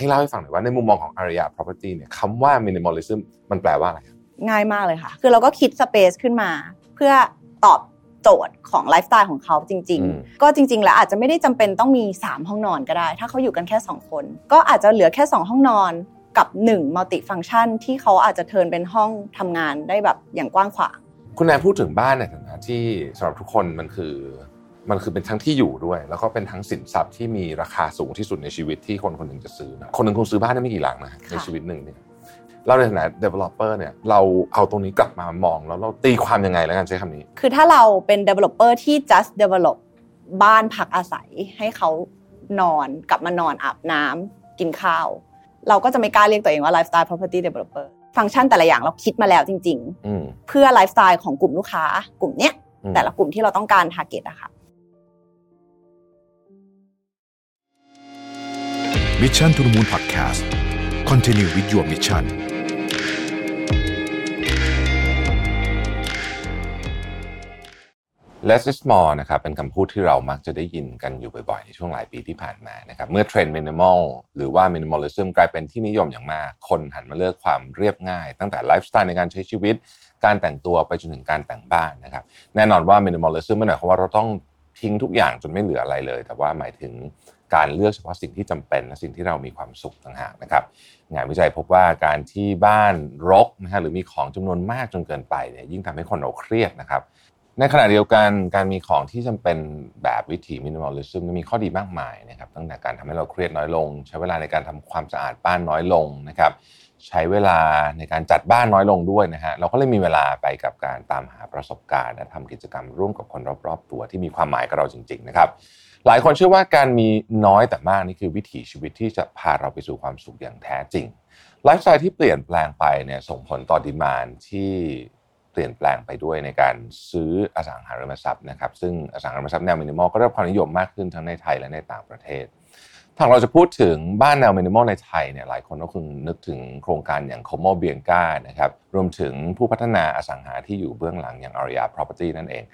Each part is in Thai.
ให้เล่าให้ฟังหน่อยว่าในมุมมองของอารยา property เนี่ยคำว่า minimalism มันแปลว่าอะไรครับง่ายมากเลยค่ะ คือเราก็คิด space ขึ้นมา เพื่อตอบโจทย์ของไลฟ์สไตล์ของเขาจริงๆ อืมก็จริง ๆ แล้วอาจจะไม่ได้จำเป็นต้องมี 3 ห้องนอนก็ได้ ถ้าเขาอยู่กันแค่ 2 คน ก็อาจจะเหลือแค่ 2 ห้องนอนกับ1มัลติฟัง c t ชันที่เขาอาจจะ turn เป็นห้องทำงานได้แบบอย่างกว้างขวาง คุณแนนพูดถึงบ้านในฐานะที่สำหรับทุกคนมันคือ มันคือเป็นทั้งที่อยู่ด้วย แล้วก็เป็นทั้งสินทรัพย์ที่มีราคาสูงที่สุดในชีวิตที่คนคนหนึ่งจะซื้อนะคนหนึ่งคงซื้อบ้านได้ไม่กี่หลังนะในชีวิตหนึ่งเนี่ยเราในฐานะ developer เนี่ยเราเอาตรงนี้กลับมามองแล้วเราตีความยังไงแล้วกันใช้คำนี้ คือถ้าเราเป็น developer ที่ just develop บ้านพักอาศัยให้เขานอนกลับมานอนอาบน้ำกินข้าว เราก็จะไม่กล้าเรียกตัวเองว่า lifestyle property developer ฟังก์ชันแต่ละอย่างเราคิดมาแล้วจริงอืมๆเพื่อไลฟ์สไตล์ของกลุ่มลูกค้า กลุ่มเนี้ยอืมแต่ละกลุ่มที่เราต้องการ target อะค่ะ Mission to the Moon Podcast Continue with your mission less is more นะครับเป็นคำพูดที่เรามักจะได้ยินกันอยู่บ่อยๆ ในช่วงหลายปีที่ผ่านมานะครับเมื่อเทรนด์ minimal หรือว่า minimalism กลายเป็นที่นิยมอย่างมาก คนหันมาเลือกความเรียบง่าย ตั้งแต่ไลฟ์สไตล์ในการใช้ชีวิต การแต่งตัวไปจนถึงการแต่งบ้านนะครับแน่นอนว่า minimalism ไม่ได้หมายความว่าเราต้องทิ้งทุกอย่างจนไม่เหลืออะไรเลย แต่ว่าหมายถึง การเลือกเฉพาะสิ่งที่จำเป็นและสิ่งที่เรามีความสุขต่างหากนะครับ งานวิจัยพบว่าการที่บ้านรกนะฮะหรือมีของจำนวนมากจนเกินไปเนี่ยยิ่งทำให้คนเราเครียดนะครับ ในขณะเดียวกันการมีของที่จำเป็นแบบวิถีมินิมอลลิซึมมีข้อดีมากมายนะครับตั้งแต่การทำให้เราเครียดน้อยลง ใช้เวลาในการทำความสะอาดบ้านน้อยลงนะครับใช้เวลาในการจัดบ้านน้อยลงด้วยนะฮะเราก็เลยมีเวลาไปกับการตามหาประสบการณ์และทำกิจกรรมร่วมกับคนรอบๆ ตัวที่มีความหมายกับเราจริง ๆ นะครับ หลายคนเชื่อว่าการมีน้อยแต่มากนี่คือวิถีชีวิตที่จะพาเราไปสู่ความสุขอย่างแท้จริงไลฟ์สไตล์ที่เปลี่ยนแปลงไปเนี่ยส่งผลต่อ demand ที่เปลี่ยนแปลงไปด้วยในการซื้ออสังหาริมทรัพย์นะครับ ซึ่งอสังหาริมทรัพย์แนวมินิมอลก็ได้รับความนิยมมากขึ้นทั้งในไทยและในต่างประเทศถ้าเราจะพูดถึงบ้านแนวมินิมอลในไทยเนี่ยหลายคนก็คงนึกถึงโครงการอย่าง Como b i a n c a นะครับรวมถึงผู้พัฒนาอสังหาที่อยู่เบื้องหลังอย่าง Areeya Property นั่นเอง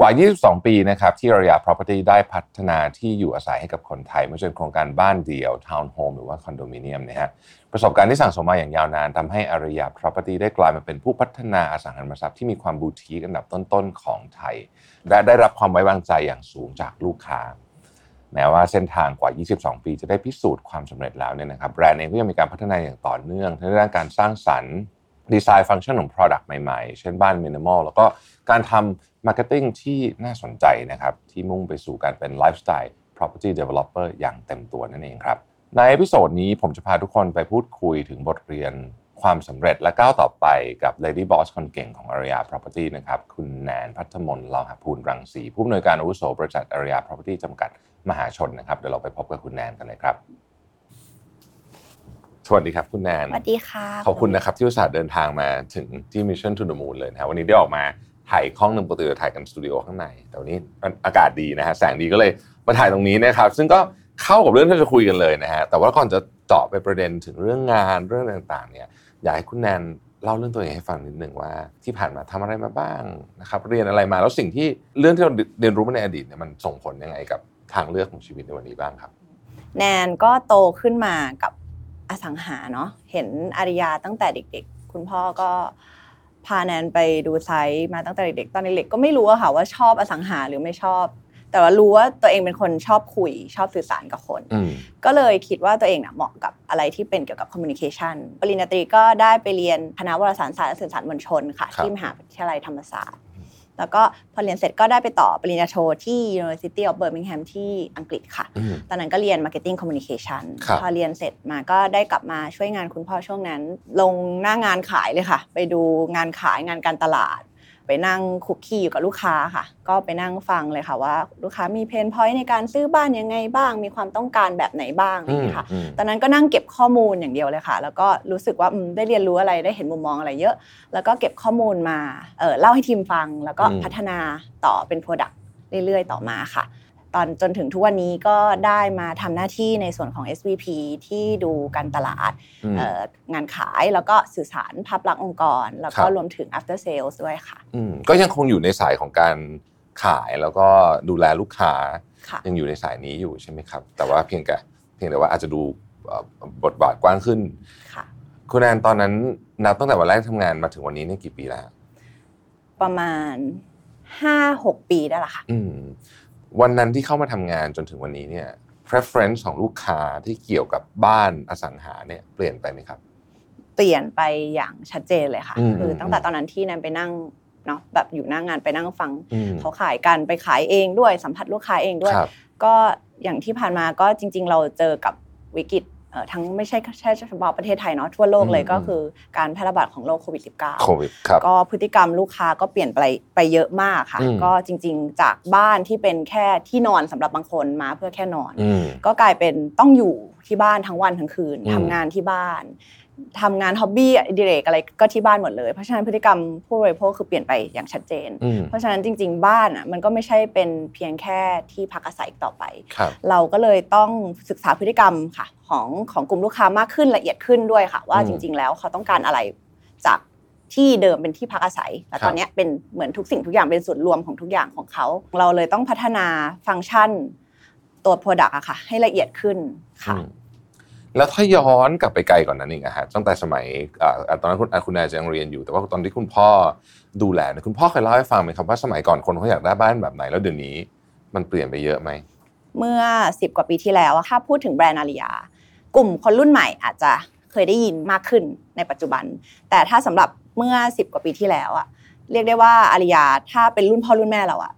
กว่า 22 ปีนะครับที่ Aria Property ได้พัฒนาที่อยู่อาศัยให้กับคนไทยไม่ใช่โครงการบ้านเดี่ยวทาวน์โฮมหรือว่าคอนโดมิเนียมนะฮะประสบการณ์ที่สั่งสมมาอย่างยาวนานทำให้ Aria Property ได้กลายมาเป็นผู้พัฒนาอสังหาริมทรัพย์ที่มีความบูติกอันดับต้นๆของไทย และได้รับความไว้วางใจอย่างสูงจากลูกค้า แม้ว่าเส้นทางกว่า 22 ปีจะได้พิสูจน์ความสำเร็จแล้วเนี่ยนะครับแบรนด์เองก็ยังมีการพัฒนาอย่างต่อเนื่องทั้งในด้านการสร้างสรรค์ดีไซน์ฟังก์ชันของ product ใหม่ๆ เช่นบ้านมินิมอลแล้วก็การทำ marketing ที่น่าสนใจนะครับที่มุ่งไปสู่การเป็นไลฟ์สไตล์ Property Developer อย่างเต็มตัวนั่นเองครับ ใน episode นี้ผมจะพาทุกคนไปพูดคุยถึงบทเรียนความสำเร็จและก้าวต่อไปกับ lady boss คนเก่งของ Areeya Property นะครับ คุณแนนพัฒมน เลาหพูนรังษี ผู้อำนวยการอาวุโสบริษัท Areeya Property จำกัดมหาชนนะครับ เดี๋ยวเราไปพบกับคุณแนนกันเลยครับ สวัสดีครับคุณแนน สวัสดีค่ะ ขอบคุณนะครับที่อุตส่าห์เดินทางมาถึงที่ Mission to the Moon เลยนะครับวันนี้ได้ออกมา ถ่ายห้องหนึ่งปกติจะถ่ายกันสตูดิโอข้างใน แต่วันนี้อากาศดีนะฮะแสงดีก็เลยมาถ่ายตรงนี้นะครับ ซึ่งก็เข้ากับเรื่องที่จะคุยกันเลยนะฮะแต่ว่าก่อนจะเจาะไปประเด็นถึงเรื่องงานเรื่องต่างๆ เนี่ยอยากให้คุณแนนเล่าเรื่องตัวเองให้ฟังนิดหนึ่งว่า ที่ผ่านมาทำอะไรมาบ้างนะครับเรียนอะไรมาแล้วสิ่งที่เรื่องที่เราเรียนรู้มาในอดีตเนี่ยมันส่งผลยังไงกับทางเลือกของชีวิตในวันนี้บ้างครับ แนนก็โตขึ้นมากับอสังหาเนาะเห็นอาริยาตั้งแต่เด็ก ๆ คุณพ่อก็ พาแนนไปดูไซต์มาตั้งแต่เด็กๆตอนเด็กๆก็ไม่รู้อะค่ะว่าชอบอสังหาหรือไม่ชอบ แต่ว่ารู้ว่าตัวเองเป็นคนชอบคุย ชอบสื่อสารกับคนอืมก็เลยคิดว่าตัวเองน่ะเหมาะกับอะไรที่เป็นเกี่ยวกับคอมมิวนิเคชันปริญญาตรีก็ได้ไปเรียนคณะวารสารศาสตร์และสื่อสารมวลชนค่ะครับที่มหาวิทยาลัยธรรมศาสตร์ แล้วก็พอเรียนเสร็จก็ได้ไปต่อปริญญาโทที่ University of Birmingham ที่อังกฤษค่ะอืมตอนนั้นก็เรียน Marketing Communication ครับพอเรียนเสร็จมาก็ได้กลับมาช่วยงานคุณพ่อช่วงนั้น ลงหน้างานขายเลยค่ะ ไปดูงานขายงานการตลาด ไปนั่งคุกคีอยู่กับลูกค้าค่ะ ก็ไปนั่งฟังเลยค่ะว่า ลูกค้ามีเพนพอยต์ในการซื้อบ้านยังไงบ้าง มีความต้องการแบบไหนบ้างอะไรอย่างเงี้ยค่ะอืมตอนนั้นก็นั่งเก็บข้อมูลอย่างเดียวเลยค่ะ แล้วก็รู้สึกว่าอืมได้เรียนรู้อะไรได้เห็นมุมมองอะไรเยอะ แล้วก็เก็บข้อมูลมาเออเล่าให้ทีมฟัง แล้วก็อืมพัฒนาต่อเป็น Product เรื่อยๆ ต่อมาค่ะ ตอนจนถึงทุกวันนี้ก็ได้มาทำหน้าที่ในส่วนของ SVP ที่ดูการตลาดอืมเอ่องานขายแล้วก็สื่อสารภาพลักษณ์องค์กร แล้วก็ครับรวมถึง after sales ด้วยค่ะอืมก็ยังคงอยู่ในสายของการขายแล้วก็ดูแลลูกค้าค่ะยังอยู่ในสายนี้อยู่ใช่ไหมครับ แต่ว่าเพียงแต่เพียงแต่ว่าอาจจะดูเอ่อบทบาทกว้างขึ้นค่ะคุณแอนตอนนั้นนับตั้งแต่วันแรกทำงานมาถึงวันนี้นี่กี่ปีแล้ว ประมาณห้าหกปีได้ละค่ะอืม วันนั้นที่เข้ามาทำงานจนถึงวันนี้เนี่ย preference ของลูกค้าที่เกี่ยวกับบ้านอสังหาเนี่ยเปลี่ยนไปไหมครับ เปลี่ยนไปอย่างชัดเจนเลยค่ะอืมคือตั้งแต่ตอนนั้นที่แนนไปนั่งเนาะแบบอยู่หน้างานไปนั่งฟังอืมเขาขายกันไปขายเองด้วยสัมผัสลูกค้าเองด้วยครับก็อย่างที่ผ่านมาก็จริง ๆ เราเจอกับวิกฤตเอ่อ ทั้งไม่ใช่แค่เฉพาะประเทศไทยเนาะทั่วโลกเลยอืมก็คือการแพร่ระบาดของโรคโควิด -19 โควิดครับก็พฤติกรรมลูกค้าก็เปลี่ยนไปไปเยอะมากค่ะอืมก็จริง ๆ จากบ้านที่เป็นแค่ที่นอนสำหรับบางคนมาเพื่อแค่นอนอืมก็กลายเป็นต้องอยู่ที่บ้านทั้งวันทั้งคืนอืมทำงานที่บ้าน ทำงานฮ็อบบี้อดิเรกอะไรก็ที่บ้านหมดเลย เพราะฉะนั้นพฤติกรรมผู้บริโภคคือเปลี่ยนไปอย่างชัดเจนอืมเพราะฉะนั้นจริง ๆ บ้านอะมันก็ไม่ใช่เป็นเพียงแค่ที่พักอาศัยอีกต่อไปครับเราก็เลยต้องศึกษาพฤติกรรมค่ะของของกลุ่มลูกค้ามากขึ้นละเอียดขึ้นด้วยค่ะ ว่าอืมจริง ๆ แล้วเขาต้องการอะไรจากที่เดิมเป็นที่พักอาศัยแต่ครับตอนเนี้ยเป็นเหมือนทุกสิ่งทุกอย่างเป็นส่วนรวมของทุกอย่างของเขา เราเลยต้องพัฒนาฟังก์ชันตัว Product อะค่ะให้ละเอียดขึ้นค่ะอืม แล้วถ้าย้อนกลับไปไกลก่อนนั้นอีกอะฮะตั้งแต่สมัยอตอนนั้นคุณอาคุณแอนจะยังเรียนอยู่ แต่ว่าตอนที่คุณพ่อดูแลเนี่ยคุณพ่อเคยเล่าให้ฟังไหมครับว่าสมัยก่อนคนเขาอยากได้บ้านแบบไหนแล้วเดี๋ยวนี้ มันเปลี่ยนไปเยอะไหมเมื่อ 10 กว่าปีที่แล้วถ้าพูดถึงแบรนด์อาริยากลุ่มคนรุ่นใหม่อาจจะเคยได้ยินมากขึ้นในปัจจุบัน แต่ถ้าสำหรับเมื่อ 10 กว่าปีที่แล้วอะเรียกได้ว่าอาริยาถ้าเป็นรุ่นพ่อรุ่นแม่เราอะ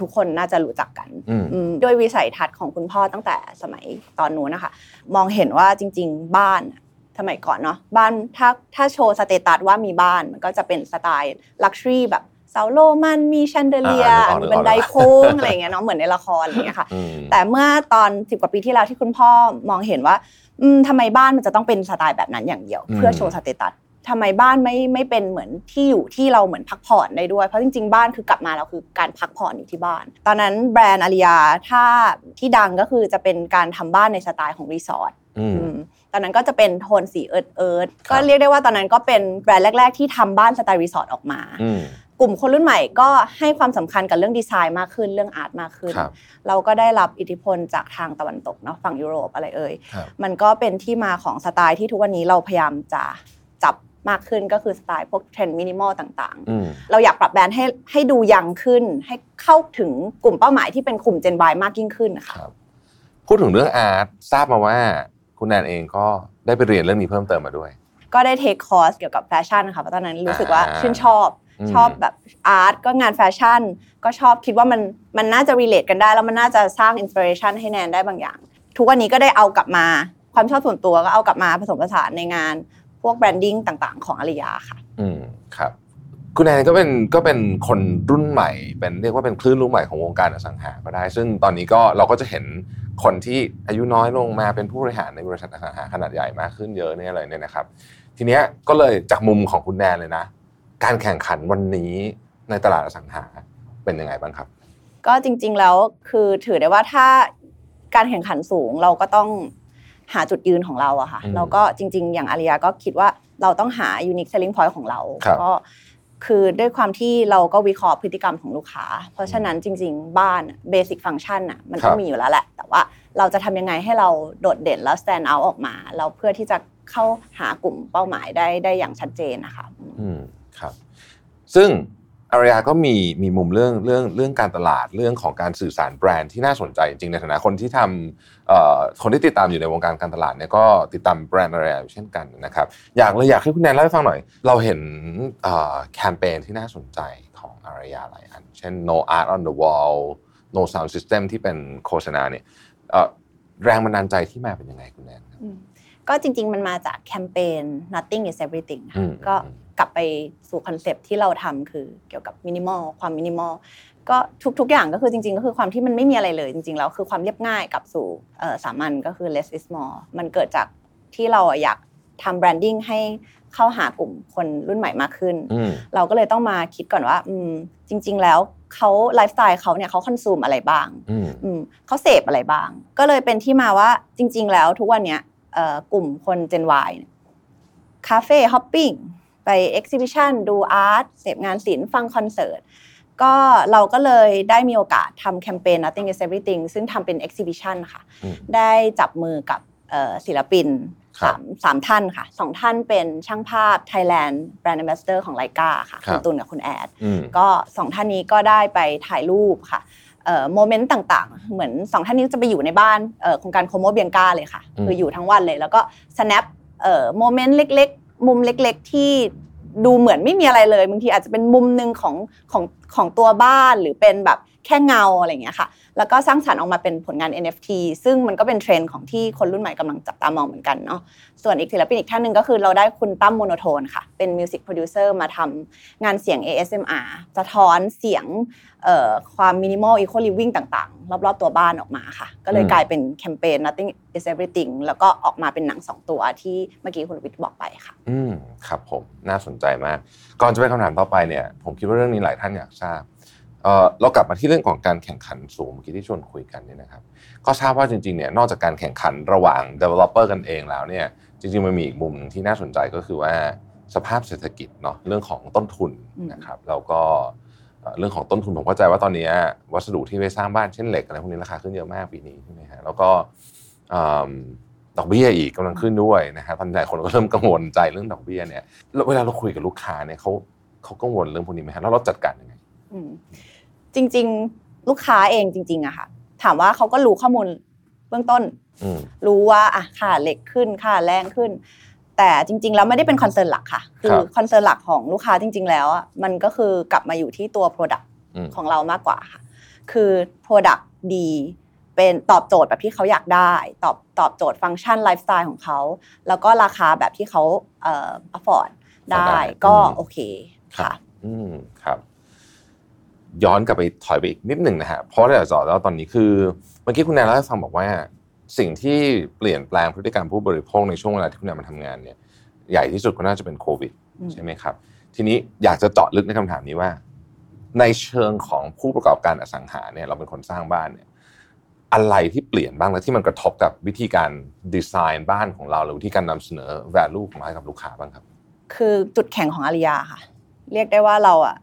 ทุกคนน่าจะรู้จักกันอืมอืมด้วยวิสัยทัศน์ของคุณพ่อตั้งแต่สมัยตอนนู้นนะคะ มองเห็นว่าจริง ๆ บ้านอะสมัยก่อนเนาะบ้านถ้าถ้าโชว์ status ว่ามีบ้านมันก็จะเป็นสไตล์ luxury แบบเสาโรมันมี chandelier อ่านึกออกนึกออกมีบันไดโค้งอะไรอย่างเงี้ยเนาะเหมือนในละครอะไรอย่างเงี้ยค่ะอืมแต่เมื่อตอนสิบกว่าปีที่แล้วที่คุณพ่อมองเห็นว่าอืมทำไมบ้านมันจะต้องเป็นสไตล์แบบนั้นอย่างเดียวอืมเพื่อโชว์ status ทำไมบ้านไม่ไม่เป็นเหมือนที่อยู่ที่เราเหมือนพักผ่อนได้ด้วย เพราะจริง ๆ บ้านคือกลับมาเราคือการพักผ่อนอยู่ที่บ้าน ตอนนั้นแบรนด์อารียาถ้าที่ดังก็คือจะเป็นการทำบ้านในสไตล์ของรีสอร์ทอืมอืมตอนนั้นก็จะเป็นโทนสี earth earth ครับก็เรียกได้ว่าตอนนั้นก็เป็นแบรนด์แรก ๆ ที่ทำบ้านสไตล์รีสอร์ทออกมาอืมกลุ่มคนรุ่นใหม่ก็ให้ความสำคัญกับเรื่องดีไซน์มากขึ้นเรื่อง art มากขึ้นครับเราก็ได้รับอิทธิพลจากทางตะวันตกเนาะฝั่งยุโรปอะไรเอยครับมันก็เป็นที่มาของสไตล์ที่ทุกวันนี้เราพยายามจะจับ มากขึ้นก็คือสไตล์พวกเทรนด์มินิมอลต่างๆ อืมเราอยากปรับแบรนด์ให้ให้ดู young ขึ้น ให้เข้าถึงกลุ่มเป้าหมายที่เป็นกลุ่ม Gen Y มากยิ่งขึ้นนะคะครับพูดถึงเรื่อง art ทราบมาว่าคุณแนนเองก็ได้ไปเรียนเรื่องนี้เพิ่มเติมมาด้วย ก็ได้ take course เกี่ยวกับแฟชั่นค่ะเพราะตอนนั้นรู้สึกว่าอ่าชื่นชอบอืมชอบแบบ art ก็งานแฟชั่น ก็ชอบคิดว่ามันมันน่าจะ relate กันได้ แล้วมันน่าจะสร้าง inspiration ให้แนนได้บางอย่าง ทุกวันนี้ก็ได้เอากลับมาความชอบส่วนตัวก็เอากลับมาผสมผสานในงานพ วก branding ต่าง ๆ ของอารียาค่ะ อืมครับ คุณแอนก็เป็นก็เป็นคนรุ่นใหม่ เป็นเรียกว่าเป็นคลื่นลูกใหม่ของวงการอสังหาก็ได้ ซึ่งตอนนี้ก็เราก็จะเห็นคนที่อายุน้อยลงมาเป็นผู้บริหารในบริษัทอสังหาขนาดใหญ่มากขึ้นเยอะเนี่ยอะไรเนี่ยนะครับ ทีเนี้ยก็เลยจากมุมของคุณแนนเลยนะ การแข่งขันวันนี้ในตลาดอสังหาเป็นยังไงบ้างครับ ก็จริง ๆแล้วคือถือได้ว่าถ้าการแข่งขันสูงเราก็ต้อง หาจุดยืนของเราอะค่ะอืมแล้วก็จริง ๆ อย่างอาริยาก็คิดว่าเราต้องหา unique selling point ของเราครับก็คือด้วยความที่เราก็วิเคราะห์พฤติกรรมของลูกค้า เพราะฉะนั้นจริง ๆ บ้านเบสิ c ฟัง c t ชันอะมันต้องมีอยู่แล้วแหละ แต่ว่าเราจะทำยังไงให้เราโดดเด่นแล้ว stand out ออกมา เราเพื่อที่จะเข้าหากลุ่มเป้าหมายได้ได้อย่างชัดเจนนะคะอืมครับ ซึ่ง อารยาก็มีมีมุมเรื่องเรื่องเรื่องการตลาดเรื่องของการสื่อสารแบรนด์ที่น่าสนใจจริงในฐานะคนที่ทเอ่อคนที่ติดตามอยู่ในวงการการตลาดเนี่ยก็ติดตามแบรนด์อารียาเช่นกันนะครับอยากเลยอยากให้คุณแนนเล่าให้ฟังหน่อย เราเห็นแคมเปญที่น่าสนใจของอารียาหลายอัน เช่น no art on the wall no sound system ที่เป็นโฆษณาเนี่ยแรงบันดาลใจที่มาเป็นยังไงคุณแนน ก็จริง ๆ มันมาจากแคมเปญ nothing is everything อืค่ะ ก็อืมกลับไปสู่คอนเซปต์ที่เราทำคือเกี่ยวกับมินิมอลความมินิมอลก็ทุกๆอย่างก็คือจริงๆ ก็คือความที่มันไม่มีอะไรเลยจริงๆแล้วคือความเรียบง่ายกลับสู่เอ่อสามัญก็คือ less is more มันเกิดจากที่เราอะอยากทำ branding ให้เข้าหากลุ่มคนรุ่นใหม่มากขึ้นอืมเราก็เลยต้องมาคิดก่อนว่าอืมจริง ๆ แล้วเขาไลฟ์สไตล์เขาเนี่ยเขา consume อะไรบ้างอืมอืมเขาเสพอะไรบ้าง ก็เลยเป็นที่มาว่าจริง ๆ แล้วทุกวันเนี้ยเอ่อ กลุ่มคน Gen Y เนี่ย cafe hoppingไป exhibition ดู art เสพงานศิลป์ฟังคอนเสิร์ตก็เราก็เลยได้มีโอกาสทำแคมเปญ Nothing is Everything ซึ่งทำเป็น exhibition ค่ะอืมได้จับมือกับเอ่อศิลปินครับสามสามท่านค่ะสองท่านเป็นช่างภาพ Thailand Brand Ambassador ของ Leica ค่ะครับคุณตุลกับคุณแอดอืมก็สองท่านนี้ก็ได้ไปถ่ายรูปค่ะเอ่อ moment ต่างๆ เหมือนสองท่านนี้จะไปอยู่ในบ้านเอ่อโครงการ Como Bianca เลยค่ะอืมคืออยู่ทั้งวันเลย แล้วก็ snap เอ่อ moment เล็ก ๆ มุมเล็ก ๆ ที่ดูเหมือนไม่มีอะไรเลยบางทีอาจจะเป็นมุมหนึ่งของของของตัวบ้านหรือเป็นแบบ แค่เงาอะไรอย่างเงี้ยค่ะ แล้วก็สร้างสรรค์ออกมาเป็นผลงาน NFT ซึ่งมันก็เป็นเทรนด์ของที่คนรุ่นใหม่กำลังจับตามองเหมือนกันเนาะ ส่วนอีกศิลปินอีกท่านหนึ่งก็คือเราได้คุณตั้มโมโนโทนค่ะ เป็น music producer มาทำงานเสียง ASMR สะท้อนเสียงความมินิมอล eco living ต่างๆ รอบๆตัวบ้านออกมาค่ะ ก็เลยกลายเป็นแคมเปญ nothing is everything แล้วก็ออกมาเป็นหนังสองตัวที่เมื่อกี้คุณวิทย์บอกไปค่ะ อืมครับผมน่าสนใจมาก ก่อนจะไปคำถามต่อไปเนี่ย ผมคิดว่าเรื่องนี้หลายท่านอยากทราบ เออเรากลับมาที่เรื่องของการแข่งขันสูงเมื่อกี้ที่ชวนคุยกันเนี่ยนะครับ ก็ทราบว่าจริงๆเนี่ยนอกจากการแข่งขันระหว่าง developer กันเองแล้วเนี่ยจริงๆมันมีอีกมุมหนึ่งที่น่าสนใจก็คือว่าสภาพเศรษฐกิจเนาะเรื่องของต้นทุนอืมนะครับแล้วก็เอ่อเรื่องของต้นทุนผมเข้าใจว่าตอนนี้วัสดุที่ไปสร้างบ้านเช่นเหล็กอะไรพวกนี้ราคาขึ้นเยอะมากปีนี้ใช่ไหมฮะแล้วก็อืมดอกเบี้ยอีกกำลังขึ้นด้วยนะฮะตอนนี้หลายคนก็เริ่มกังวลใจเรื่องดอกเบี้ยเนี่ยแล้วเวลาเราคุยกับลูกค้าเนี่ยเขาเขากังวลเรื่องพวกนี้ไหมฮะแล้วเราจัดการยังไงอืม จริง ๆ ลูกค้าเองจริง ๆอะค่ะ ถามว่าเขาก็รู้ข้อมูลเบื้องต้นอืมรู้ว่าอะค่าเหล็กขึ้นค่าแรงขึ้น แต่จริง ๆ แล้วไม่ได้เป็น concern หลักค่ะ ครับ คือ concern หลักของลูกค้าจริง ๆ แล้วอะมันก็คือกลับมาอยู่ที่ตัว product อืมของเรามากกว่าค่ะ คือ Product ดีเป็นตอบโจทย์แบบที่เขาอยากได้ ตอบตอบโจทย์ฟังก์ชันไลฟ์สไตล์ของเขา แล้วก็ราคาแบบที่เขาเอ่อ afford ได้ได้ก็อืมโอเคครัค่ะบอืมครับ ย้อนกลับไปถอยไปอีกนิดหนึ่งนะฮะเพราะเราจอดแล้วตอนนี้คือเมื่อกี้คุณแนนเล่าให้ฟังบอกว่า สิ่งที่เปลี่ยนแปลงพฤติกรรมผู้บริโภคในช่วงเวลาที่คุณแนนมาทำงานเนี่ยใหญ่ที่สุดก็น่าจะเป็นโควิดใช่ไหมครับ ทีนี้อยากจะเจาะลึกในคำถามนี้ว่า ในเชิงของผู้ประกอบการอสังหาเนี่ย เราเป็นคนสร้างบ้านเนี่ย อะไรที่เปลี่ยนบ้างและที่มันกระทบกับวิธีการดีไซน์บ้านของเราหรือวิธีการนำเสนอ value ของเราให้กับลูกค้าบ้างครับ คือจุดแข็งของอาริยาค่ะ เรียกได้ว่าเราอะ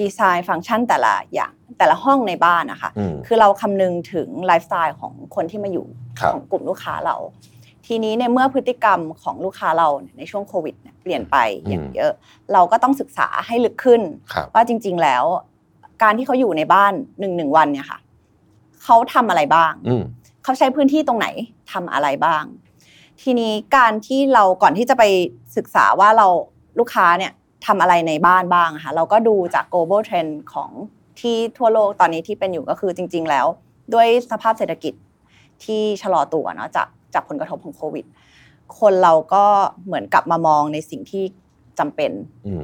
ดีไซน์ฟังก์ชันแต่ละอย่างแต่ละห้องในบ้านนะคะอืมคือเราคำนึงถึงไลฟ์สไตล์ของคนที่มาอยู่ครับของกลุ่มลูกค้าเรา ทีนี้ในเมื่อพฤติกรรมของลูกค้าเราเนี่ยในช่วงโควิดเนี่ยเปลี่ยนไปอย่างอืมเยอะ เราก็ต้องศึกษาให้ลึกขึ้นครับว่าจริง ๆแล้ว การที่เขาอยู่ในบ้านหนึ่งหนึ่งวันเนี่ยค่ะเขาทำอะไรบ้างอืมเขาใช้พื้นที่ตรงไหนทำอะไรบ้าง ทีนี้การที่เราก่อนที่จะไปศึกษาว่าเราลูกค้าเนี่ย ทำอะไรในบ้านบ้างอะค่ะเราก็ดูจาก global trend ของที่ทั่วโลกตอนนี้ที่เป็นอยู่ก็คือจริง ๆ แล้ว ด้วยสภาพเศรษฐกิจที่ชะลอตัวเนาะจากจากผลกระทบของโควิด คนเราก็เหมือนกลับมามองในสิ่งที่จำเป็นอืม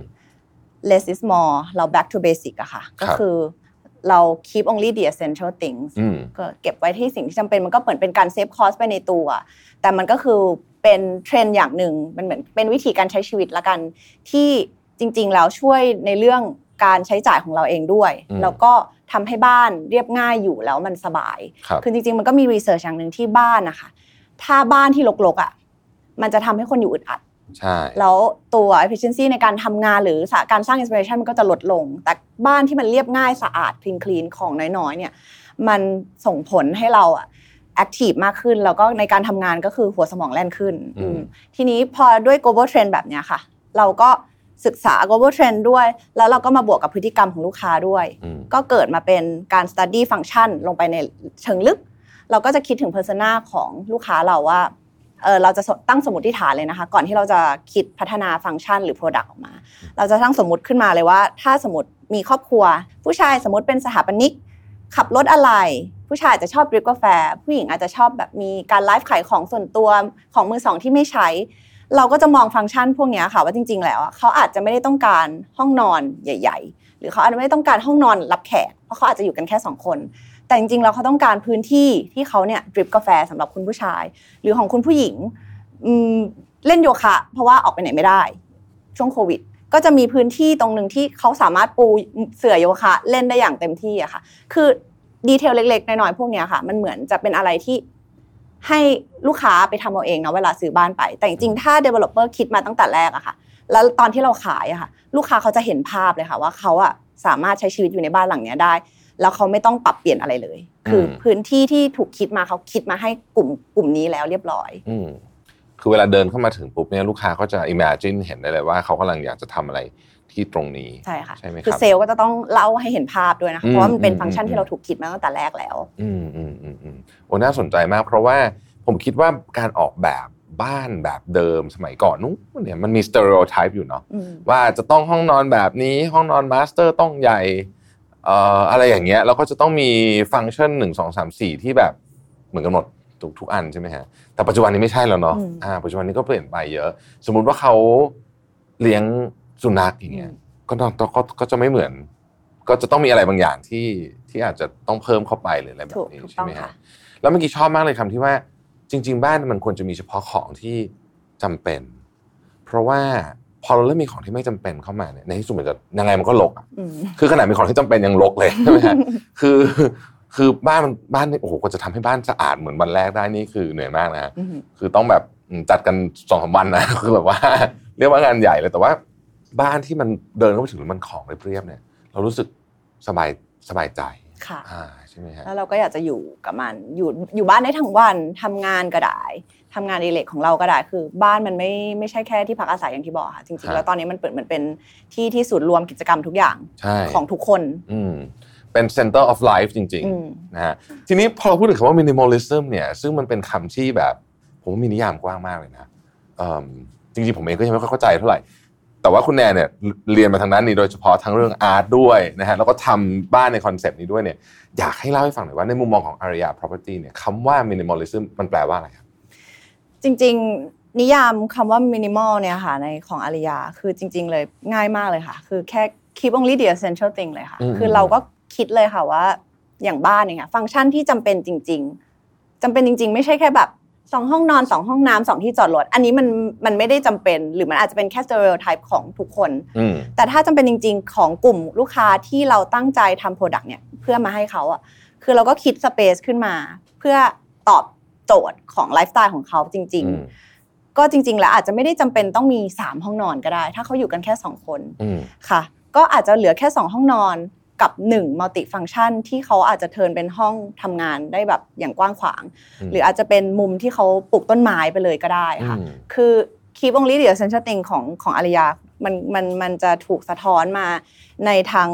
less is more เรา back to basic อะค่ะครัก็คือเรา keep only the essential things อืมก็เก็บไว้ที่สิ่งที่จำเป็นมันก็เหมือนเป็นการ save cost ไปในตัว แต่มันก็คือเป็นเทรนด์อย่างหนึ่งมันเหมือนเป็นวิธีการใช้ชีวิตละกันที่ จริง ๆ แล้วช่วยในเรื่องการใช้จ่ายของเราเองด้วยอืมแล้วก็ทำให้บ้านเรียบง่ายอยู่แล้วมันสบายครับคือจริง ๆ มันก็มีรีเสิร์ชอย่างหนึ่งที่บ้านนะคะ ถ้าบ้านที่รกๆอะ มันจะทำให้คนอยู่อึดอัดใช่แล้วตัว efficiency ในการทำงานหรือการสร้าง inspiration มันก็จะลดลง แต่บ้านที่มันเรียบง่ายสะอาด clean clean ของน้อยๆเนี่ย มันส่งผลให้เราอะ active มากขึ้น แล้วก็ในการทำงานก็คือหัวสมองแล่นขึ้นอืมอืมทีนี้พอด้วย global trend แบบเนี้ยค่ะ เราก็ ศึกษา global trend ด้วย แล้วเราก็มาบวกกับพฤติกรรมของลูกค้าด้วยอืมก็เกิดมาเป็นการ study function ลงไปในเชิงลึก เราก็จะคิดถึง persona ของลูกค้าเราว่าเออเราจะตั้งสมมติฐานเลยนะคะ ก่อนที่เราจะคิดพัฒนาฟังก์ชันหรือ product ออกมา เราจะตั้งสมมติขึ้นมาเลยว่า ถ้าสมมติมีครอบครัว ผู้ชายสมมติเป็นสถาปนิก ขับรถอะไร ผู้ชายอาจจะชอบดริปกาแฟ ผู้หญิงอาจจะชอบแบบมีการไลฟ์ขายของส่วนตัวของมือสองที่ไม่ใช้ เราก็จะมองฟังก์ชันพวกนี้ค่ะว่าจริง ๆ แล้วเขาอาจจะไม่ได้ต้องการห้องนอนใหญ่ ๆ หรือเขาอาจจะไม่ได้ต้องการห้องนอนรับแขกเพราะเขาอาจจะอยู่กันแค่สองคน แต่จริงๆแล้วเขาต้องการพื้นที่ที่เขาเนี่ยดริปกาแฟสำหรับคุณผู้ชาย หรือของคุณผู้หญิงเล่นโยคะ เพราะว่าออกไปไหนไม่ได้ ช่วงโควิด ก็จะมีพื้นที่ตรงหนึ่งที่เขาสามารถปูเสื่อโยคะ เล่นได้อย่างเต็มที่อะค่ะ คือดีเทลเล็กๆน้อยๆพวกนี้ค่ะ มันเหมือนจะเป็นอะไรที่ ให้ลูกค้าไปทำเอาเองเนาะเวลาซื้อบ้านไป แต่จริงๆ ถ้า developer คิดมาตั้งแต่แรกอะค่ะ แล้วตอนที่เราขายอะค่ะ ลูกค้าเขาจะเห็นภาพเลยค่ะว่าเขาอะสามารถใช้ชีวิตอยู่ในบ้านหลังเนี้ยได้ แล้วเขาไม่ต้องปรับเปลี่ยนอะไรเลย คืออมพื้นที่ที่ถูกคิดมาเขาคิดมาให้กลุ่มกลุ่มนี้แล้วเรียบร้อยอืมคือเวลาเดินเข้ามาถึงปุ๊บเนี่ยลูกค้าก็จะ imagine เห็นได้เลยว่าเขากำลังอยากจะทำอะไรที่ตรงนี้ใช่ค่ะใช่ไหมครับคือเซลล์ก็จะต้องเล่าให้เห็นภาพด้วยนะคะอืมเพราะว่ามันเป็นอืมฟังก์ชันอืมที่เราถูกคิดมาตั้งแต่แรกแล้ว อืมอืมอืมอืม โอ้น่าสนใจมาก เพราะว่าผมคิดว่าการออกแบบบ้านแบบเดิมสมัยก่อนนู้นเนี่ยมันมี stereotype อยู่เนาะอืมว่าจะต้องห้องนอนแบบนี้ห้องนอน master ต้องใหญ่เอ่ออะไรอย่างเงี้ยแล้วก็จะต้องมีฟังก์ชันหนึ่งสองสามสี่ที่แบบเหมือนกันหมดทุกทุกอันใช่ไหมฮะแต่ปัจจุบันนี้ไม่ใช่แล้วเนาะอืมอ่าปัจจุบันนี้ก็เปลี่ยนไปเยอะ สมมุติว่าเขาเลี้ยงสุนัขอย่างเงี้ยก็ต้องก็ก็จะไม่เหมือน ก็จะต้องมีอะไรบางอย่างที่ ที่อาจจะต้องเพิ่มเข้าไปหรืออะไรแบถูบกนี้ถูกใช่ต้องไหมค่ะฮะแล้วเมื่อกี้ชอบมากเลยคำที่ว่า จริง ๆ บ้านมันควรจะมีเฉพาะของที่จำเป็น เพราะว่าพอเราเริ่มมีของที่ไม่จำเป็นเข้ามาเนี่ยในที่สุดมันจะยังไงมันก็รกอะอืมคือขนาดมีของที่จำเป็นยังรกเลยใช่ไหมฮะคือคือบ้านมันบ้านนี่โอ้โหกว่าจะทำให้บ้านสะอาดเหมือนวันแรกได้นี่คือเหนื่อยมากนะฮะอืมคือต้องแบบอืมจัดกันสองสามวันนะคือแบบว่า เรียกว่างานใหญ่เลยแต่ว่า บ้านที่มันเดินเข้าไปถึงแล้วมันของเรียบๆเนี่ย เรารู้สึกสบายสบายใจ ค่ะอ่าใช่ไหมฮะแล้วเราก็อยากจะอยู่กับมันอยู่อยู่บ้านได้ทั้งวันทำงานก็ได้ทำงานอดิเรกของเราก็ได้คือบ้านมันไม่ไม่ใช่แค่ที่พักอาศัยอย่างที่บอกค่ะจริงครัๆบแล้วตอนนี้มันเปิดเหมือนเป็นที่ที่ศูนย์รวมกิจกรรมทุกอย่างใช่ของทุกคน อืมเป็น center of life จริง อืม ๆ นะฮะทีนี้พอเราพูดถึงคำว่า minimalism เนี่ยซึ่งมันเป็นคำที่แบบ ผมว่ามีนิยามกว้างมากเลยนะเอิ่มจริง ๆ ผมเองก็ยังไม่ค่อยเข้าใจเท่าไหร่ แต่ว่าคุณแนนเนี่ยเรียนมาทางด้านนี้โดยเฉพาะทั้งเรื่อง art ด้วยนะฮะแล้วก็ทำบ้านในคอนเซปต์นี้ด้วยเนี่ยอยากให้เล่าให้ฟังหน่อยว่าในมุมมองของอารยา property เนี่ยคำว่า minimalism มันแปลว่าอะไรครับ จริง ๆ นิยามคำว่า minimal เนี่ยค่ะในของอารียาคือจริง ๆ เลยง่ายมากเลยค่ะ คือแค่ keep only the essential thing เลยค่ะอืมคือเราก็คิดเลยค่ะว่าอย่างบ้านเนี่ยค่ะฟังก์ชันที่จำเป็นจริง ๆจำเป็นจริง ๆ ไม่ใช่แค่แบบ สองห้องนอนสองห้องน้ำสองที่จอดรถอันนี้มันมันไม่ได้จำเป็น หรือมันอาจจะเป็นแค่ stereotype ของทุกคนอืมแต่ถ้าจำเป็นจริง ๆ ของกลุ่มลูกค้าที่เราตั้งใจทำ product เนี่ยเพื่อมาให้เขาอะคือเราก็คิด space ขึ้นมา เพื่อตอบโจทย์ของไลฟ์สไตล์ของเขาจริงอืมๆก็จริงๆ แล้วอาจจะไม่ได้จำเป็นต้องมี 3 ห้องนอนก็ได้ ถ้าเขาอยู่กันแค่ 2 คนอืมค่ะ ก็อาจจะเหลือแค่ 2 ห้องนอน กับ1มัลติฟัง c t ชันที่เขาอาจจะ turn เป็นห้องทำงานได้แบบอย่างกว้างขวางอืมหรืออาจจะเป็นมุมที่เขาปลูกต้นไม้ไปเลยก็ได้ค่ะอืมคือ keep only the essential thing ของของอารียามันมันมันจะถูกสะท้อนมาในทั้ง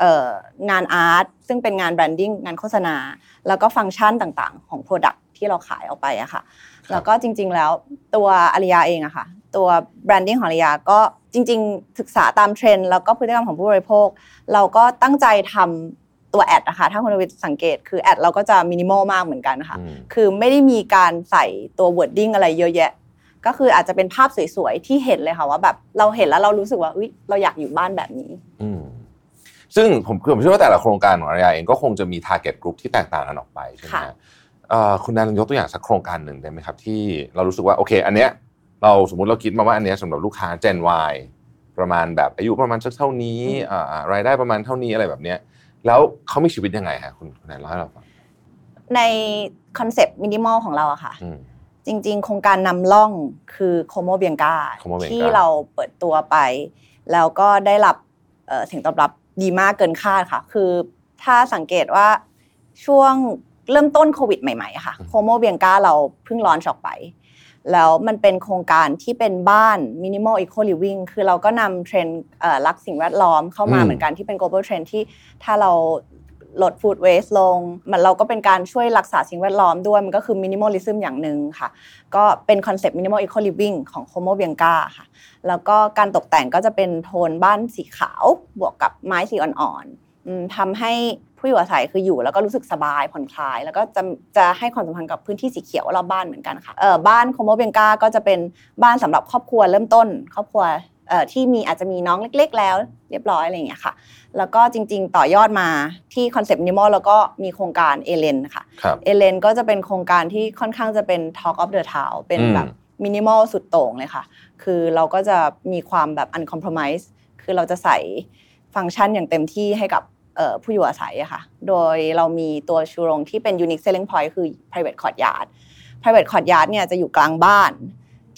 เอ่องาน art ซึ่งเป็นงาน branding งานโฆษณา แล้วก็ฟังก์ชันต่างๆ ของ Product ที่เราขายออกไปอะค่ะ แล้วก็จริงๆแล้วตัวอารยาเองอะค่ะ ตัวแบรนดิ้งของอารยาก็จริง ๆ ศึกษาตามเทรนด์แล้วก็พฤติกรรมของผู้บริโภค เราก็ตั้งใจทำตัวแอดนะคะถ้าคุณวิทย์สังเกตคือแอดเราก็จะมินิมอลมากเหมือนกันค่ะอืมคือไม่ได้มีการใส่ตัว wording อะไรเยอะแยะ ก็คืออาจจะเป็นภาพสวยๆ ที่เห็นเลยค่ะว่าแบบเราเห็นแล้วเรารู้สึกว่าอุ๊ยเราอยากอยู่บ้านแบบนี้อืมซึ่งผมผมเชื่อว่าแต่ละโครงการของอารยาเองก็คงจะมี target group ที่แตกต่างกันออกไปใช่ไหมค่ะฮะเอ่อคุณแนนยกตัวอย่างสักโครงการหนึ่งได้ไหมครับ ที่เรารู้สึกว่าโอเค อันเนี้ย เราสมมุติเราคิดมาว่าอันเนี้ยสำหรับลูกค้า Gen Y ประมาณแบบอายุประมาณสักเท่านี้อ่ารายได้ประมาณเท่านี้อะไรแบบเนี้ยแล้วเขามีชีวิตยังไงฮะคุณคุณแนนเล่าให้เราฟังในคอนเซปต์มินิมอลของเราอะค่ะอืมจริง ๆ โครงการนำร่องคือโคโมเบียงกา Como Bianca ที่เราเปิดตัวไป แล้วก็ได้รับเอ่อเสียงตอบรับดีมากเกินคาดค่ะ คือถ้าสังเกตว่าช่วงเริ่มต้นโควิดใหม่ๆอะค่ะอืมโคโมเบียงกาเราเพิ่ง launch ออกไป แล้วมันเป็นโครงการที่เป็นบ้าน minimal eco living คือเราก็นำเทรนด์เอ่อรักสิ่งแวดล้อมเข้ามาอืมเหมือนกันที่เป็น global trend ที่ถ้าเราลด food waste ลง มันเราก็เป็นการช่วยรักษาสิ่งแวดล้อมด้วย มันก็คือ minimalism อย่างหนึ่งค่ะ ก็เป็นคอนเซปต์ minimal eco living ของโคโมเบียงกาค่ะ แล้วก็การตกแต่งก็จะเป็นโทนบ้านสีขาวบวกกับไม้สีอ่อนๆอืม ทำให้ผู้อยู่อาศัยคืออยู่แล้วก็รู้สึกสบายผ่อนคลาย แล้วก็จะจะให้ความสำคัญกับพื้นที่สีเขียวรอบบ้านเหมือนกันค่ะเออบ้านโคโมเบียงกาก็จะเป็นบ้านสำหรับครอบครัวเริ่มต้น ครอบครัวเอ่อที่มีอาจจะมีน้องเล็ก ๆ แล้ว เรียบร้อยอะไรอย่างเงี้ยค่ะ แล้วก็จริง ๆ ต่อยอดมาที่คอนเซปต์มินิมอลแล้วก็มีโครงการเอเลนค่ะครับเอเลนก็จะเป็นโครงการที่ค่อนข้างจะเป็น Talk of the Town เป็นอืมแบบมินิมอลสุดโต่งเลยค่ะ คือเราก็จะมีความแบบ uncompromise คือเราจะใส่ฟังก์ชันอย่างเต็มที่ให้กับเอ่อ ผู้อยู่อาศัยอะค่ะ โดยเรามีตัวชูโรงที่เป็น unique selling point คือ private courtyard private courtyard เนี่ยจะอยู่กลางบ้าน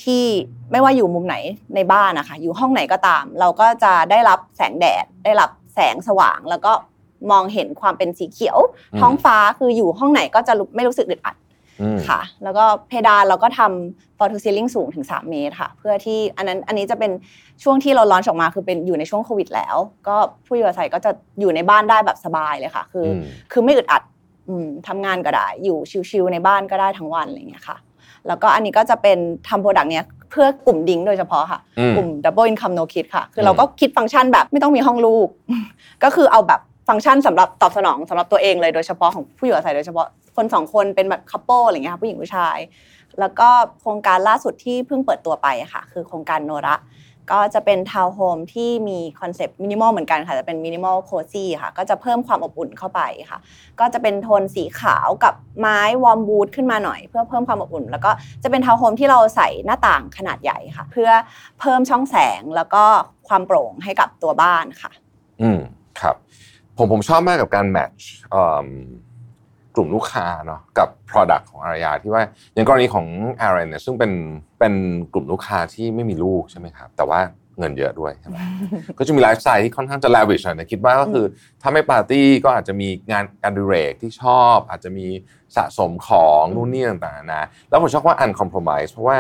ที่ไม่ว่าอยู่มุมไหนในบ้านนะคะอยู่ห้องไหนก็ตาม เราก็จะได้รับแสงแดด ได้รับแสงสว่าง แล้วก็มองเห็นความเป็นสีเขียวอืมท้องฟ้าคืออยู่ห้องไหนก็จะรู้ไม่รู้สึกอึดอัดอืม ค่ะ แล้วก็เพดานเราก็ทำ floor to ceiling สูงถึง 3 เมตรค่ะ เพื่อที่อันนั้นอันนี้จะเป็นช่วงที่เรา launch ออกมาคือเป็นอยู่ในช่วงโควิดแล้ว ก็ผู้อยู่อาศัยก็จะอยู่ในบ้านได้แบบสบายเลยค่ะ คืออมคือไม่อึดอัดอืมทำงานก็ได้ อยู่ชิวๆในบ้านก็ได้ทั้งวันอะไรอย่างเงี้ยค่ะ แล้วก็อันนี้ก็จะเป็นทำ product เนี้ยเพื่อกลุ่ม DINK โดยเฉพาะค่ะอืมกลุ่ม double income no kid ค่ะ คืออมเราก็คิดฟังก์ชันแบบไม่ต้องมีห้องลูก ก็คือเอาแบบ ฟังก์ชันสำหรับตอบสนองสำหรับตัวเองเลยโดยเฉพาะของผู้อยู่อาศัยโดยเฉพาะคนสองคนเป็นแบบ couple อะไรเงี้ยค่ะผู้หญิงผู้ชาย แล้วก็โครงการล่าสุดที่เพิ่งเปิดตัวไปค่ะ คือโครงการโนระ ก็จะเป็นทาวน์โฮมที่มีคอนเซปต์มินิมอลเหมือนกันค่ะจะเป็น minimal cozy ค่ะ ก็จะเพิ่มความอบอุ่นเข้าไปค่ะ ก็จะเป็นโทนสีขาวกับไม้ warm wood ขึ้นมาหน่อย เพื่อเพิ่มความอบอุ่น แล้วก็จะเป็นทาวน์โฮมที่เราใส่หน้าต่างขนาดใหญ่ค่ะ เพื่อเพิ่มช่องแสงแล้วก็ความโปร่งให้กับตัวบ้านค่ะ อืมครับ ผมผมชอบมากกับการแมทช์กลุ่มลูกค้าเนาะกับ Product ของอารยาที่ว่าอย่างกรณีของ Aaron เนี่ยซึ่งเป็นเป็นกลุ่มลูกค้าที่ไม่มีลูกใช่ไหมครับ แต่ว่าเงินเยอะด้วยใช่ไหมก็จะมีไลฟ์สไตล์ที่ค่อนข้างจะ lavish หน่อยนะคิดว่าก็คือถ้าไม่ปาร์ตี้ก็อาจจะมีงานอดิเรกที่ชอบ อาจจะมีสะสมของนู่นนี่ต่างๆนะแล้วผมชอบว่า uncompromise เพราะว่า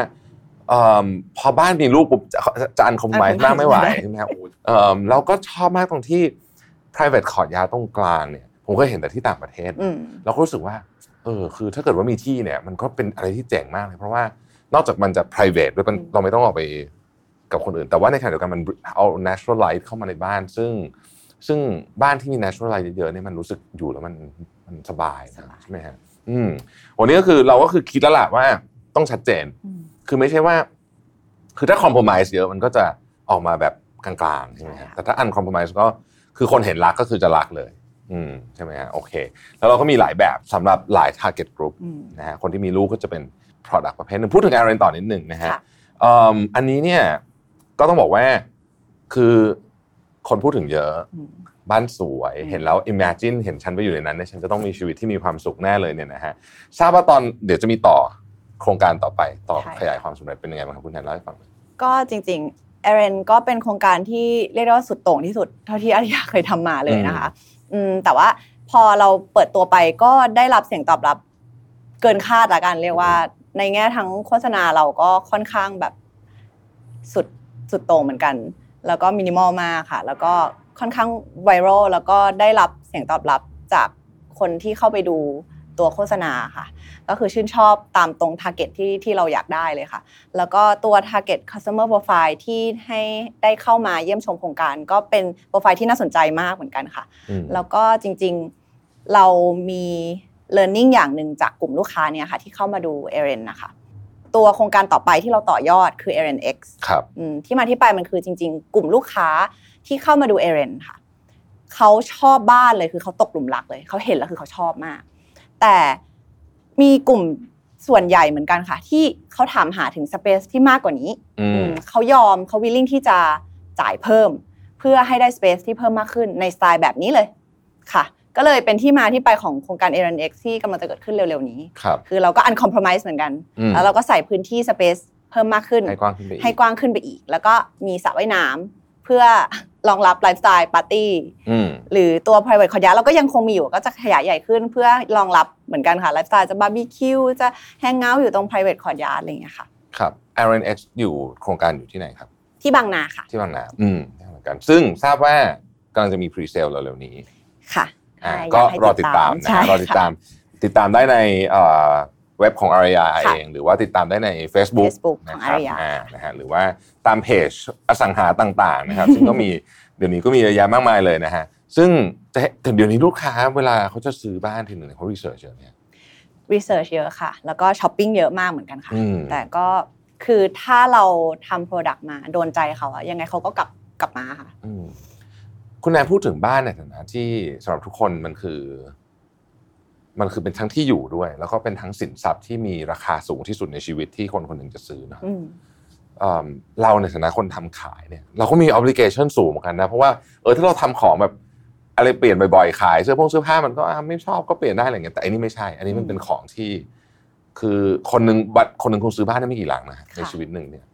เอิ่มพอบ้านมีลูกปุ๊บจะจะ uncompromise บ้างไม่ไหวใช่ไหมครับเอิ่มแล้วก็ชอบมากตรงที่ private court ยาตรงกลางเนี่ยผมก็เห็นแต่ที่ต่างประเทศอืมเราก็รู้สึกว่าเออคือถ้าเกิดว่ามีที่เนี่ยมันก็เป็นอะไรที่เจ๋งมากเลยเพราะว่านอกจากมันจะ private ด้วยมันอืมเราไม่ต้องออกไปกับคนอื่น แต่ว่าในขณะเดียวกันมันเอา natural light เข้ามาในบ้าน ซึ่งซึ่งบ้านที่มี natural light เยอะๆเนี่ยมันรู้สึกอยู่แล้วมันมันสบายนะใช่ไหมฮะอืมวันนี้ก็คือเราก็คือคิดแล้วล่ะว่าต้องชัดเจนอืมคือไม่ใช่ว่า คือถ้า compromise เยอะมันก็จะออกมาแบบกลางๆใช่ไหมฮะใช่ค่ะแต่ถ้า uncompromise ก็ คือคนเห็นรักก็คือจะรักเลย อืมใช่ไหมฮะโอเค แล้วเราก็มีหลายแบบสำหรับหลาย target group อืมนะฮะคนที่มีลูกก็จะเป็น product ประเภทหนึ่งพูดถึง Aaron ต่อนิดหนึ่งนะฮะค่ะเอิ่มอันนี้เนี่ยก็ต้องบอกว่าคือคนพูดถึงเยอะอืมบ้านสวยอืมเห็นแล้ว imagine เห็นฉันไปอยู่ในนั้นเนี่ยฉันจะต้องมีชีวิตที่มีความสุขแน่เลยเนี่ยนะฮะทราบว่าตอนเดี๋ยวจะมีต่อโครงการต่อไปต่อใช่ขยายความสำเร็จเป็นยังไงบ้างครับคุณแทนเล่าให้ฟังหน่อยก็จริงๆ เอเรนก็เป็นโครงการที่เรียกได้ว่าสุดโต่งที่สุดเท่าที่อาริยาเคยทำมาเลยนะคะอืมแต่ว่าพอเราเปิดตัวไปก็ได้รับเสียงตอบรับ เกินคาดละกัน เรียกว่า ในแง่ทั้งโฆษณาเราก็ค่อนข้างแบบสุดสุดโต่งเหมือนกัน แล้วก็มินิมอลมากค่ะ แล้วก็ค่อนข้างไวรัลแล้วก็ได้รับเสียงตอบรับจากคนที่เข้าไปดู ตัวโฆษณาค่ะ ก็คือชื่นชอบตามตรง t a r g e t ที่ที่เราอยากได้เลยค่ะ แล้วก็ตัว target customer profile ที่ให้ได้เข้ามาเยี่ยมชมโครงการ ก็เป็นโปรไฟล์ที่น่าสนใจมากเหมือนกันค่ะอืมแล้วก็จริงๆเรามี learning อย่างหนึ่งจากกลุ่มลูกค้าเนี่ยค่ะที่เข้ามาดู e r e n นะคะตัวโครงการต่อไปที่เราต่อยอดคือ e r e n X ครับอืมที่มาที่ไปมันคือจริง ๆ กลุ่มลูกค้าที่เข้ามาดู e r e n ค่ะเขาชอบบ้านเลยคือเขาตกหลุมรักเลยเขาเห็นแล้วคือเขาชอบมาก แต่มีกลุ่มส่วนใหญ่เหมือนกันค่ะ ที่เขาถามหาถึงสเปซที่มากกว่านี้อือืมมเขายอมเขาวิลลิ่งที่จะจ่ายเพิ่ม เพื่อให้ได้สเปซที่เพิ่มมากขึ้นในสไตล์แบบนี้เลยค่ะ ก็เลยเป็นที่มาที่ไปของโครงการ a r n X ที่กำลังจะเกิดขึ้นเร็วๆนี้ครับคือเราก็ uncompromise เหมือนกันอืมแล้วเราก็ใส่พื้นที่สเปซเพิ่มมากขึ้น ให้กว้างขึ้นไปอีกให้กว้างขึ้นไปอีกแล้วก็มีสระว่ายน้ำเพื่อ รองรับไลฟ์สไตล์ปาร์ตี้อืมหรือตัว private คอร์ดยาเราก็ยังคงมีอยู่ก็จะขยายใหญ่ขึ้นเพื่อรองรับเหมือนกันค่ะไลฟ์สไตล์จะบาร์บีคิวจะ hang out อยู่ตรง private คอร์ดยาอะไรอย่างเงี้ยค่ะครับ Aaron X อยู่โครงการอยู่ที่ไหนครับ ที่บางนาค่ะ ที่บางนาอืมเหมือนกันซึ่งทราบว่ากำลังจะมี pre-sale เร็วๆนี้ค่ะอ่าอ่าก็อยากให้รอติดตามนะใช่ฮะรอติดตามติดตามได้ใน เอ่อเว็บของอารียาค่ะเอง หรือว่าติดตามได้ใน Facebook Facebook นะของครับอารยาอ่านะฮะหรือว่าตามเพจอสังหาต่างๆนะครับซึ่งก็มีเดี๋ยวนี้ก็มีเยอะแยะมากมายเลยนะฮะซึ่งจะแต่เดี๋ยวนี้ลูกค้าเวลาเขาจะซื้อบ้านทีหนึ่งเนี่ยเขา research เยอะเนี่ย research เยอะค่ะ แล้วก็ช้อปปิ้งเยอะมากเหมือนกันค่ะอืมแต่ก็คือถ้าเราทำ product มาโดนใจเขาอะยังไงเขาก็กลับกลับมาค่ะอืมคุณแอนพูดถึงบ้านในฐานะที่สำหรับทุกคนมันคือ มันคือเป็นทั้งที่อยู่ด้วย แล้วก็เป็นทั้งสินทรัพย์ที่มีราคาสูงที่สุดในชีวิตที่คนคนหนึ่งจะซื้อเนอะอืมเอิ่มเราในฐานะคนทำขายเนี่ย เราก็มี obligation สูงเหมือนกันนะ เพราะว่าเออถ้าเราทำของแบบอะไรเปลี่ยนบ่อยๆขายเสื้อผงเสื้อผ้ามันก็อะไม่ชอบก็เปลี่ยนได้อะไรเงี้ยแต่อันนี้ไม่ใช่ อันนี้มันเป็นของที่ คือคนหนึ่งบัตรคนหนึ่งคงซื้อบ้านได้ไม่กี่หลังนะในชีวิตหนึ่งเนี่ย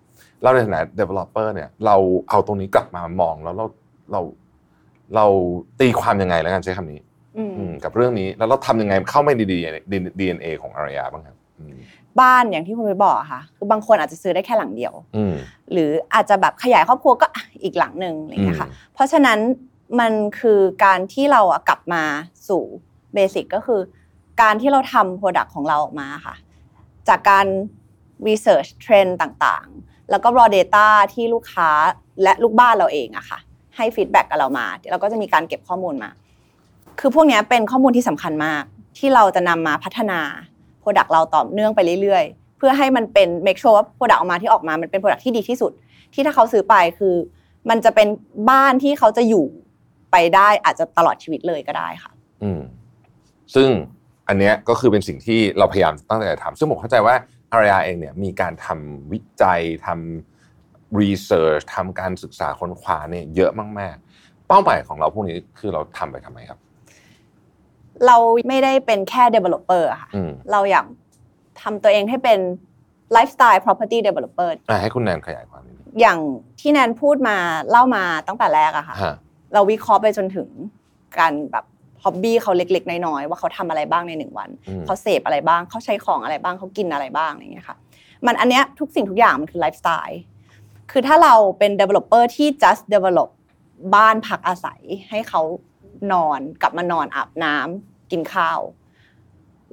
เราในฐานะ developer เนี่ย เราเอาตรงนี้กลับมามองแล้วเราเราเราตีความยังไงแล้วกันใช้คำนี้อืมอืม กับเรื่องนี้แล้วเราทำยังไงเข้าไปในดีเอ็นเอของอารียาบ้างครับอืมบ้านอย่างที่คุณไปบอกอะค่ะ คือบางคนอาจจะซื้อได้แค่หลังเดียวอืมหรืออาจจะแบบขยายครอบครัวก็อะอีกหลังหนึ่งอะไรอย่างเงี้ยค่ะอืมเพราะฉะนั้นมันคือการที่เราอะกลับมาสู่ basic ก็คือ การที่เราทำ product ของเราออกมาค่ะ จากการ research เทรนด์ต่างๆ แล้วก็ raw data ที่ลูกค้าและลูกบ้านเราเองอะค่ะ ให้ feedback กับเรามาเดี๋ยวเราก็จะมีการเก็บข้อมูลมา คือพวกนี้เป็นข้อมูลที่สำคัญมาก ที่เราจะนำมาพัฒนา product เราต่อเนื่องไปเรื่อยๆ เพื่อให้มันเป็น make sure ว่า product ออกมาที่ออกมา มันเป็น product ที่ดีที่สุด ที่ถ้าเขาซื้อไปคือ มันจะเป็นบ้านที่เขาจะอยู่ไปได้อาจจะตลอดชีวิตเลยก็ได้ค่ะ อืมซึ่งอันเนี้ยก็คือเป็นสิ่งที่เราพยายามตั้งใจทำซึ่งผมเข้าใจว่าอารยาเองเนี่ยมีการทำวิจัยทำรีเสิร์ชทำการศึกษาค้นคว้าเนี่ยเยอะมาก ๆ เป้าหมายของเราพวกนี้คือเราทำไปทำไมครับ เราไม่ได้เป็นแค่ developer อะค่ะอืมเราอยากทำตัวเองให้เป็น lifestyle property developer อะให้คุณแนนขยายความนิดนึงอย่างที่แนนพูดมาเล่ามาตั้งแต่แรกอะค่ะ ฮะเราวิเคราะห์ไปจนถึงการแบบฮอบบี้เขาเล็กๆ น้อยๆ ว่าเขาทำอะไรบ้างในหนึ่งวัน อืมเขาเสพอะไรบ้าง เขาใช้ของอะไรบ้าง เขากินอะไรบ้างอะไรอย่างเงี้ยค่ะ มันอันเนี้ยทุกสิ่งทุกอย่างมันคือไลฟ์สไตล์ คือถ้าเราเป็น developer ที่ just develop บ้านพักอาศัยให้เขา นอน กลับมานอนอาบน้ำกินข้าว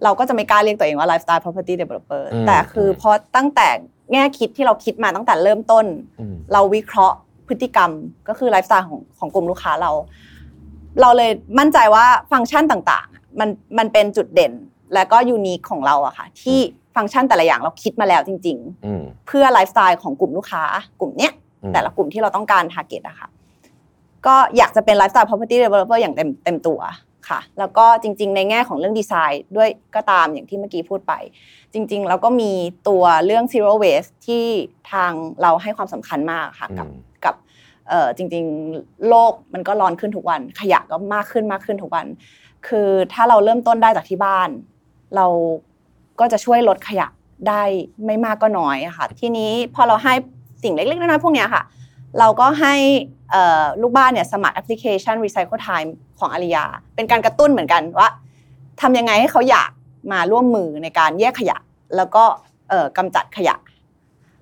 เราก็จะไม่กล้าเรียกตัวเองว่า lifestyle property developer อืมแต่คืออืมพอตั้งแต่แง่คิดที่เราคิดมาตั้งแต่เริ่มต้นอืมเราวิเคราะห์พฤติกรรมก็คือไลฟ์สไตล์ของของกลุ่มลูกค้าเรา เราเลยมั่นใจว่าฟังก์ชันต่างๆอะมันมันเป็นจุดเด่นและก็ unique ของเราอะค่ะ ที่ฟังก์ชันแต่ละอย่างเราคิดมาแล้วจริงอืมๆเพื่อไลฟ์สไตล์ของกลุ่มลูกค้า กลุ่มเนี้ยอืมแต่ละกลุ่มที่เราต้องการ target อะค่ะ ก็อยากจะเป็นไลฟ์สไตล์ property developer อย่างเต็มเต็มตัวค่ะ แล้วก็จริง ๆ ในแง่ของเรื่องดีไซน์ด้วยก็ตามอย่างที่เมื่อกี้พูดไป จริงๆแล้วก็มีตัวเรื่อง zero waste ที่ทางเราให้ความสำคัญมากค่ะกับอืมกับเอ่อจริง ๆ โลกมันก็ร้อนขึ้นทุกวัน ขยะก็มากขึ้นมากขึ้นทุกวัน คือถ้าเราเริ่มต้นได้จากที่บ้าน เราก็จะช่วยลดขยะได้ไม่มากก็น้อยอะค่ะ ทีนี้พอเราให้สิ่งเล็กๆน้อยๆพวกเนี้ยค่ะ เราก็ให้เอ่อลูกบ้านเนี่ยสมัครแอปพลิเคชัน Recycle Time ของอารียา เป็นการกระตุ้นเหมือนกันว่าทำยังไงให้เขาอยากมาร่วมมือในการแยกขยะ แล้วก็เอ่อกำจัดขยะ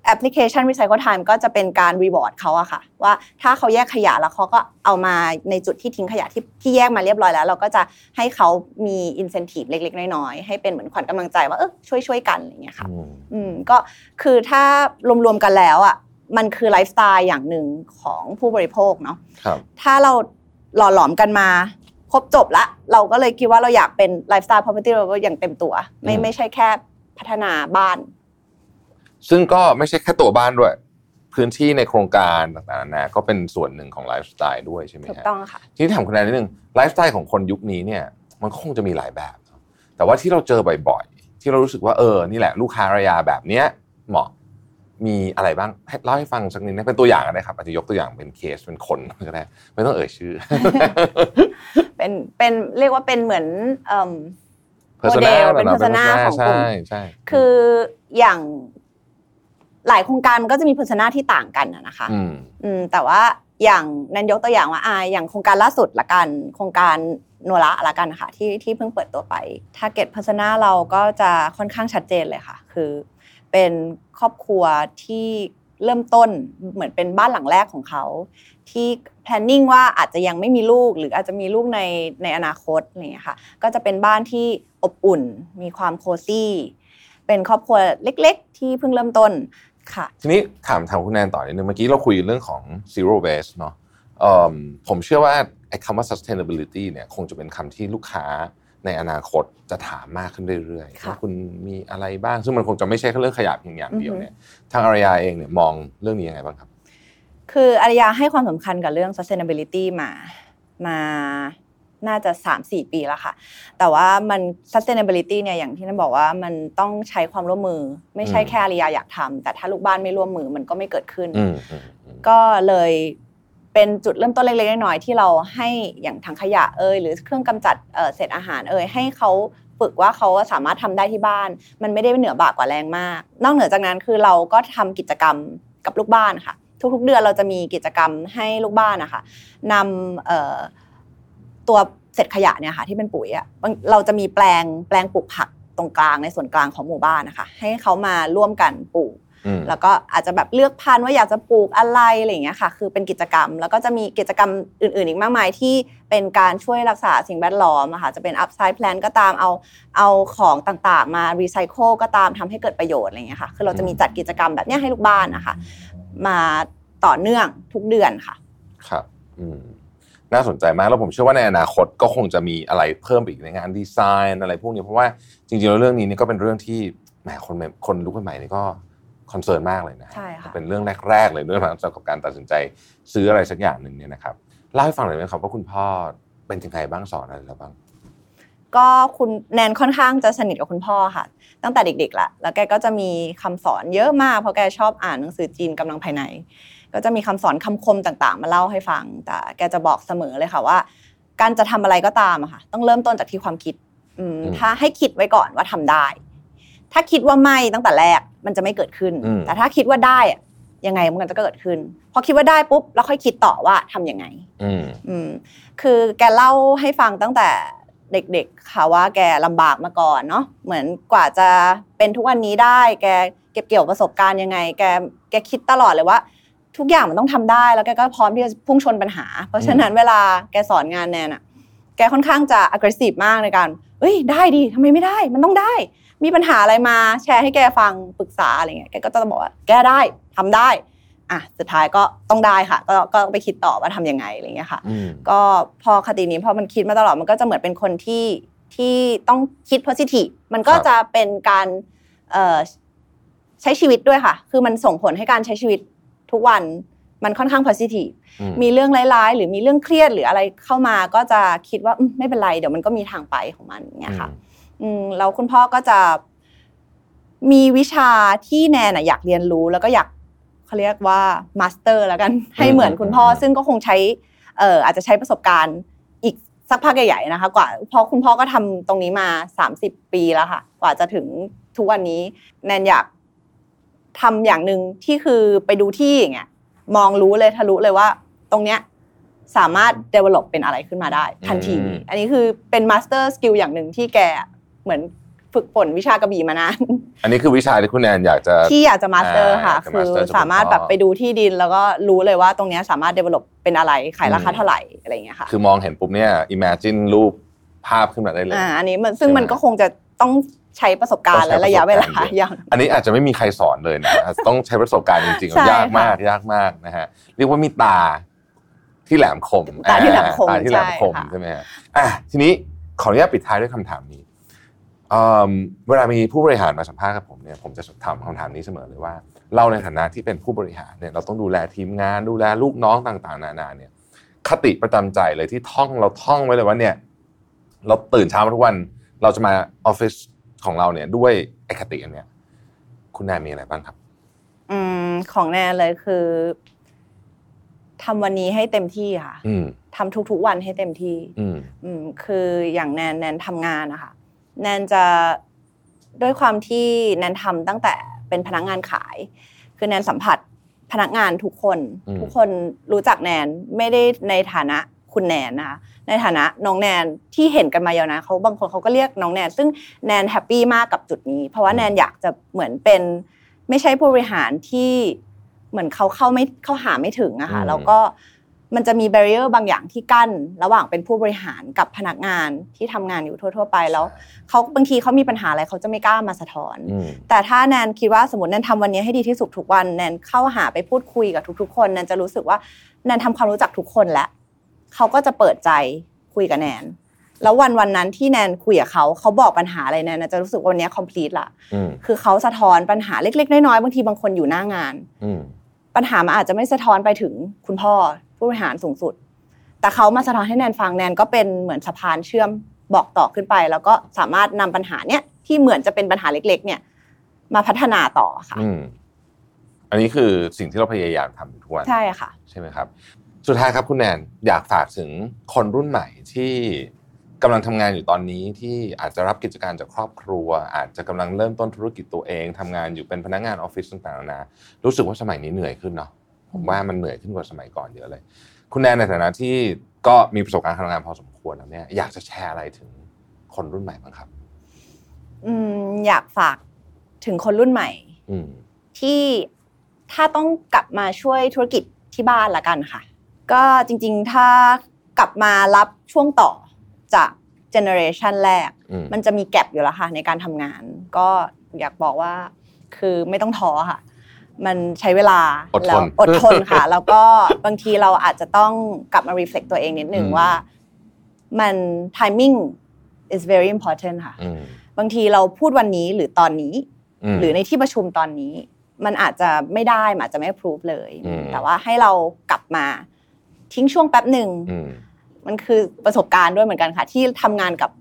แอปพลิเคชัน Recycle Time ก็จะเป็นการ reward เขาอะค่ะ ว่าถ้าเขาแยกขยะแล้วเขาก็เอามาในจุดที่ทิ้งขยะที่ที่แยกมาเรียบร้อยแล้ว เราก็จะให้เขามี incentive เล็ก ๆ น้อยๆให้เป็นเหมือนขวัญกำลังใจว่าเออช่วยช่วยๆกันอะไรอย่างเงี้ยค่ะอืมอืมก็คือถ้ารวมๆกันแล้วอะ มันคือไลฟ์สไตล์อย่างหนึ่งของผู้บริโภคเนาะครับถ้าเราหล่อหลอมกันมาครบจบละ เราก็เลยคิดว่าเราอยากเป็นไลฟ์สไตล์ property developer อย่างเต็มตัว ไม่อืมไม่ใช่แค่พัฒนาบ้าน ซึ่งก็ไม่ใช่แค่ตัวบ้านด้วย พื้นที่ในโครงการต่างๆนานาก็เป็นส่วนหนึ่งของไลฟ์สไตล์ด้วยใช่ไหมถูกฮะต้องค่ะทีนี้ถามคุณแนนนิดนึงไลฟ์สไตล์ของคนยุคนี้เนี่ย มันก็คงจะมีหลายแบบเนอะแต่ว่าที่เราเจอบ่อยๆ ที่เรารู้สึกว่าเออนี่แหละ ลูกค้าระยะแบบเนี้ยเหมาะ มีอะไรบ้างให้เล่าให้ฟังสักนิดนะเป็นตัวอย่างก็ได้ครับอาจจะยกตัวอย่างเป็นเคสเป็นคนก็ได้ไม่ต้องเอ่ยชื่อ เป็นเป็นเรียกว่าเป็นเหมือนเอิ่ม Persona โมเดลเป็นแบบ persona ของกลุ่มใช่ใช่คืออย่างหลายโครงการมันก็จะมี persona ที่ต่างกันอะนะคะอืมอืมแต่ว่าอย่างนั้นยกตัวอย่างว่าอ่าอย่างโครงการล่าสุดละกันโครงการนัวละละกันนะคะที่ที่เพิ่งเปิดตัวไป target persona เราก็จะค่อนข้างชัดเจนเลยค่ะ คือ เป็นครอบครัวที่เริ่มต้นเหมือนเป็นบ้านหลังแรกของเขา ที่ planning ว่าอาจจะยังไม่มีลูก หรืออาจจะมีลูกในในอนาคตอะไรอย่างเงี้ยค่ะก็จะเป็นบ้านที่อบอุ่น มีความโคซี่เป็นครอบครัวเล็ก ๆ ที่เพิ่งเริ่มต้นค่ะ ทีนี้ถามทางคุณแนนต่อนิดนึงเมื่อกี้เราคุยเรื่องของ zero waste เนาะผมเชื่อว่าไอ้คำว่า sustainability เนี่ยคงจะเป็นคำที่ลูกค้า ในอนาคตจะถามมากขึ้นเรื่อยๆค่ะว่าคุณมีอะไรบ้าง ซึ่งมันคงจะไม่ใช่แค่เรื่องขยะเพียงอย่างเดียวเนี่ยทางอารยาเองเนี่ยมองเรื่องนี้ยังไงบ้างครับ คืออารยาให้ความสำคัญกับเรื่อง sustainability มามาน่าจะ 3-4 ปีแล้วค่ะ แต่ว่ามัน sustainability เนี่ยอย่างที่นั่นบอกว่ามันต้องใช้ความร่วมมือ ไม่ใช่อืมแค่อารยาอยากทำแต่ถ้าลูกบ้านไม่ร่วมมือมันก็ไม่เกิดขึ้นอืมอืมอืมก็เลย เป็นจุดเริ่มต้นเล็กๆน้อยๆที่เราให้อย่างถังขยะเอ่ยหรือเครื่องกำจัดเศษอาหารเอ่ยให้เขาฝึกว่าเขาสามารถทำได้ที่บ้าน มันไม่ได้เหนือบากกว่าแรงมาก นอกเหนือจากนั้นคือเราก็ทำกิจกรรมกับลูกบ้านค่ะ ทุกๆ เดือนเราจะมีกิจกรรมให้ลูกบ้านนะคะนำตัวเศษขยะเนี่ยค่ะที่เป็นปุ๋ยอะเราจะมีแปลงแปลงปลูกผักตรงกลางในส่วนกลางของหมู่บ้านนะคะ ให้เขามาร่วมกันปลูก แล้วก็อาจจะแบบเลือกพันธุ์ว่าอยากจะปลูกอะไรอะไรอย่างเงี้ยค่ะ คือเป็นกิจกรรม แล้วก็จะมีกิจกรรมอื่น ๆ อีกมากมายที่เป็นการช่วยรักษาสิ่งแวดล้อมอะค่ะจะเป็น upside plan ก็ตามเอาเอาของต่างๆ มา recycle ก็ตามทำให้เกิดประโยชน์อะไรอย่างเงี้ยค่ะ คือเราจะมีจัดกิจกรรมแบบเนี้ยให้ลูกบ้านนะคะมาต่อเนื่องทุกเดือนค่ะ ครับ อืมน่าสนใจมากแล้วผมเชื่อว่าในอนาคตก็คงจะมีอะไรเพิ่มอีกในงานดีไซน์อะไรพวกนี้เพราะว่าจริงๆแล้วเรื่องนี้นี่ก็เป็นเรื่องที่แหมคนใหม่คนลุกใหม่ๆนี่ก็ คอนเซิร์นมากเลยนะใช่ค่ะเป็นเรื่องแรก ๆ เลยเรื่องหลังจากกับการตัดสินใจซื้ออะไรสักอย่างหนึ่งเนี่ยนะครับเล่าให้ฟังหน่อยไหมครับว่าคุณพ่อเป็นยังไงบ้างสอนอะไรแล้วบ้าง ก็คุณแนนค่อนข้างจะสนิทกับคุณพ่อค่ะ ตั้งแต่เด็กๆละแล้วแกก็จะมีคำสอนเยอะมากเพราะแกชอบอ่านหนังสือจีนกำลังภายใน ก็จะมีคำสอนคำคมต่างๆ มาเล่าให้ฟัง แต่แกจะบอกเสมอเลยค่ะว่า การจะทำอะไรก็ตามอะค่ะ ต้องเริ่มต้นจากที่ความคิดอืมอืมถ้าให้คิดไว้ก่อนว่าทำได้ ถ้าคิดว่าไม่ตั้งแต่แรกมันจะไม่เกิดขึ้น อืม แต่ถ้าคิดว่าได้อะยังไงมันก็จะเกิดขึ้น พอคิดว่าได้ปุ๊บแล้วค่อยคิดต่อว่าทำยังไง อืม อืมคือแกเล่าให้ฟังตั้งแต่เด็กๆ ค่ะว่าแกลำบากมาก่อนเนาะเหมือนกว่าจะเป็นทุกวันนี้ได้ แกเก็บเกี่ยวประสบการณ์ยังไง แกแกคิดตลอดเลยว่า ทุกอย่างมันต้องทำได้แล้วแกก็พร้อมที่จะพุ่งชนปัญหา เพราะฉะนั้นเวลาแกสอนงานแนนอะแกค่อนข้างจะ aggressive มากในการ เอ้ยได้ดิทำไมไม่ได้ มันต้องได้ มีปัญหาอะไรมาแชร์ให้แกฟังปรึกษาอะไรเงี้ยแกก็จะบอกว่าแกได้ทำได้อะสุดท้ายก็ต้องได้ค่ะ ก็ก็ไปคิดต่อว่าทำยังไงอะไรเงี้ยค่ะอืมก็พอคตินี้พอมันคิดมาตลอดมันก็จะเหมือนเป็นคนที่ที่ต้องคิด positive มันก็ครับจะเป็นการเอ่อใช้ชีวิตด้วยค่ะ คือมันส่งผลให้การใช้ชีวิตทุกวัน มันค่อนข้าง positive อืมมีเรื่องร้ายๆ หรือมีเรื่องเครียดหรืออะไรเข้ามาก็จะคิดว่าอืมไม่เป็นไร เดี๋ยวมันก็มีทางไปของมันอย่างเงี้ยค่ะอืมแล้วคุณพ่อก็จะมีวิชาที่แนนอะอยากเรียนรู้แล้วก็อยากเขาเรียกว่ามาสเตอร์แล้วกันให้เหมือนคุณพ่ออืมซึ่งก็คงใช้เอ่ออาจจะใช้ประสบการณ์อีกสักพักใหญ่ๆนะคะ กว่าเพราะคุณพ่อก็ทำตรงนี้มา 30 ปีแล้วค่ะ กว่าจะถึงทุกวันนี้ แนนอยากทำอย่างหนึ่งที่คือไปดูที่อย่างเงี้ย มองรู้เลยทะลุเลยว่า ตรงเนี้ยสามารถ develop เป็นอะไรขึ้นมาได้ ทันทีอืมอันนี้คือเป็น master skill อย่างหนึ่งที่แกเหมือนฝึกฝนวิชากระบี่มานาน อันนี้คือวิชาที่คุณแนนอยากจะ ที่อยากจะ master ค่ะอ่าจะคือ master จากคุณพ่อสามารถแบบไปดูที่ดิน แล้วก็รู้เลยว่าตรงเนี้ยสามารถ develop เป็นอะไร ขายราคาอืมเท่าไหร่อะไรอย่างเงี้ยค่ะ คือมองเห็นปุ๊บเนี่ย imagine รูปภาพขึ้นมาได้เลย อ่า อันนี้มันซึ่งใช่ไหมมันก็คงจะต้อง ใช้ประสบการณ์และระยะเวลาต้องใช้ประสบการณ์เยอะอย่างอันนี้อาจจะไม่มีใครสอนเลยนะต้องใช้ประสบการณ์จริงใช่ๆยากมากยากมากนะฮะเรียกว่ามีตาที่แหลมคมตาที่แหลมคมอ่าตาที่แหลมคมใช่ค่ะใช่ไหมฮะอะทีนี้ขออนุญาตปิดท้ายด้วยคำถามนี้เอิ่มเวลามีผู้บริหารมาสัมภาษณ์กับผมเนี่ยผมจะถามคำถามนี้เสมอเลยว่า เราในฐานะที่เป็นผู้บริหารเนี่ยเราต้องดูแลทีมงานดูแลลูกน้องต่างๆ นานาเนี่ย คติประจำใจเลยที่ท่องเราท่องไว้เลยว่าเนี่ย เราตื่นเช้ามาทุกวัน เราจะมาออฟฟิศ ของเราเนี่ยด้วยไอคติอันเนี้ยคุณแนนมีอะไรบ้างครับ อืมของแนนเลยคือทำวันนี้ให้เต็มที่ค่ะอืมทำทุก ๆ วันให้เต็มที่อืมอืมคืออย่างแนนแนนทำงานนะคะแนนจะด้วยความที่แนนทำตั้งแต่เป็นพนักงานขาย คือแนนสัมผัสพนักงานทุกคนอืมทุกคนรู้จักแนนไม่ได้ในฐานะ คุณแนนนะคะในฐานะน้องแนนที่เห็นกันมายาวนานเขาบางคนเขาก็เรียกน้องแนนซึ่งแนน happy มากกับจุดนี้ เพราะว่าแนนอยากจะเหมือนเป็น ไม่ใช่ผู้บริหารที่เหมือนเขาเข้าไม่เข้าหาไม่ถึงอะค่ะอืมแล้วก็มันจะมี barrier บางอย่างที่กั้น ระหว่างเป็นผู้บริหารกับพนักงานที่ทำงานอยู่ทั่ว ๆ ไปแล้วเขาบางทีเขามีปัญหาอะไรเขาจะไม่กล้ามาสะท้อนอืมแต่ถ้าแนนคิดว่าสมมติแนนทำวันนี้ให้ดีที่สุดทุกวันแนนเข้าหาไปพูดคุยกับทุก ๆ คนแนนจะรู้สึกว่าแนนทำความรู้จักทุกคนแล้ว เขาก็จะเปิดใจคุยกับแนน แล้ววันวันนั้นที่แนนคุยกับเขาเขาบอกปัญหาอะไรแนนจะรู้สึกว่าวันนี้ complete ละอืมคือเขาสะท้อนปัญหาเล็ก ๆ น้อยๆบางทีบางคนอยู่หน้างานอืมปัญหามันอาจจะไม่สะท้อนไปถึงคุณพ่อผู้บริหารสูงสุด แต่เขามาสะท้อนให้แนนฟังแนนก็เป็นเหมือนสะพานเชื่อมบอกต่อขึ้นไป แล้วก็สามารถนำปัญหาเนี้ยที่เหมือนจะเป็นปัญหาเล็ก ๆ เนี่ย มาพัฒนาต่อค่ะอืมอันนี้คือสิ่งที่เราพยายามทำอยู่ทุกวันใช่ค่ะ ใช่ไหมครับ สุดท้ายครับคุณแนนอยากฝากถึงคนรุ่นใหม่ที่กำลังทำงานอยู่ตอนนี้ที่อาจจะรับกิจการจากครอบครัว อาจจะกำลังเริ่มต้นธุรกิจตัวเองทำงานอยู่เป็นพนักงานออฟฟิศต่างๆนานารู้สึกว่าสมัยนี้เหนื่อยขึ้นเนาะผมว่ามันเหนื่อยขึ้นกว่าสมัยก่อนเยอะเลย คุณแนนในฐานะที่ก็มีประสบการณ์การทำงานพอสมควรแล้วเนี่ยอยากจะแชร์อะไรถึงคนรุ่นใหม่บ้างครับอืมอยากฝากถึงคนรุ่นใหม่อืมที่ถ้าต้องกลับมาช่วยธุรกิจที่บ้านละกันค่ะ ก็จริงๆ ถ้ากลับมารับช่วงต่อจากเจเนอเรชันแรกอืมมันจะมีแกลบอยู่แล้วค่ะในการทำงาน ก็อยากบอกว่าคือไม่ต้องท้อค่ะ มันใช้เวลาอดทนแล้วอดทนค่ะ แล้วก็บางทีเราอาจจะต้องกลับมา reflect ตัวเองนิดหนึ่งอืมว่ามัน timing is very important ค่ะอืมบางทีเราพูดวันนี้หรือตอนนี้มหรือในที่ประชุมตอนนี้ มันอาจจะไม่ได้มันอาจจะไม่ approve เลยอืมแต่ว่าให้เรากลับมา ทิ้งช่วงแป๊บหนึ่งอืมมันคือประสบการณ์ด้วยเหมือนกันค่ะ ที่ทำงานกับ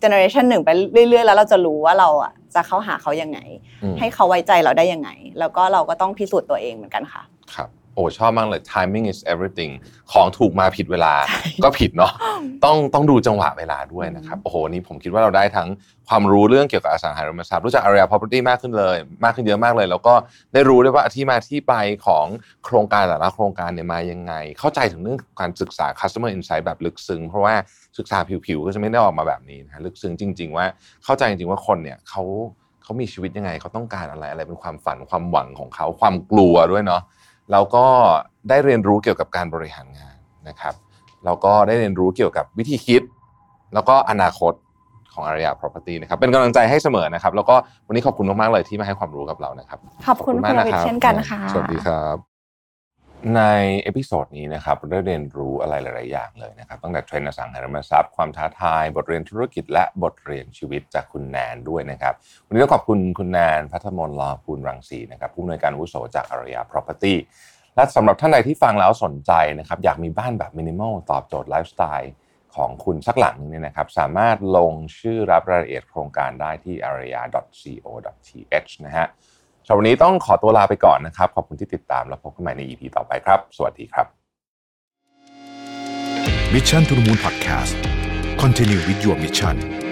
เจเนอเรชันหนึ่งไปเรื่อยๆ แล้วเราจะรู้ว่าเราอะจะเข้าหาเขายังไงอืมให้เขาไว้ใจเราได้ยังไง แล้วก็เราก็ต้องพิสูจน์ตัวเองเหมือนกันค่ะ ครับ โอ้ชอบมากเลย timing is everything ของถูกมาผิดเวลาก็ผิดเนาะต้องต้องดูจังหวะเวลาด้วยนะครับโอ้โหนี่ผมคิดว่าเราได้ทั้งความรู้เรื่องเกี่ยวกับอสังหาริมทรัพย์รู้จัก area property มากขึ้นเลย มากขึ้นเยอะมากเลย แล้วก็ได้รู้ด้วยว่าที่มาที่ไปของโครงการแต่ละโครงการเนี่ยมายังไง เข้าใจถึงเรื่องการศึกษา customer insight แบบลึกซึ้งเพราะว่าศึกษาผิวๆก็จะไม่ได้ออกมาแบบนี้นะลึกซึ้งจริง ๆ ว่าเข้าใจจริงๆว่าคนเนี่ยเขาเขามีชีวิตยังไงเขาต้องการอะไรอะไรเป็นความฝันความหวังของเขาความกลัวด้วยเนาะ แล้วก็ได้เรียนรู้เกี่ยวกับการบริหารงานนะครับแล้วก็ได้เรียนรู้เกี่ยวกับวิธีคิด แล้วก็อนาคตของอารยา property นะครับเป็นกำลังใจให้เสมอนะครับ แล้วก็วันนี้ขอบคุณมากๆเลยที่มาให้ความรู้กับเรานะครับ ขอบคุณคุณรวิศมากครับเช่นกันค่ะสวัสดีครับ ใน episode นี้นะครับเราได้เรียนรู้อะไรหลาย ๆ อย่างเลยนะครับ ตั้งแต่เทรนด์อสังหาริมทรัพย์ความท้าทาย บทเรียนธุรกิจ และบทเรียนชีวิตจากคุณแนนด้วยนะครับ วันนี้ต้องขอบคุณคุณแนนพัฒมน เลาหพูนรังสีนะครับผู้อำนวยการอาวุโสจากอารยา property และสำหรับท่านใดที่ฟังแล้วสนใจนะครับอยากมีบ้านแบบมินิมอลตอบโจทย์ไลฟ์สไตล์ของคุณสักหลังนึงเนี่ยนะครับ สามารถลงชื่อรับรายละเอียดโครงการได้ที่ areeya.co.th นะฮะ สำหรับวันนี้ต้องขอตัวลาไปก่อนนะครับ ขอบคุณที่ติดตามแล้วพบกันใหม่ใน EP ต่อไปครับ สวัสดีครับ Mission to the Moon Podcast Continue with your mission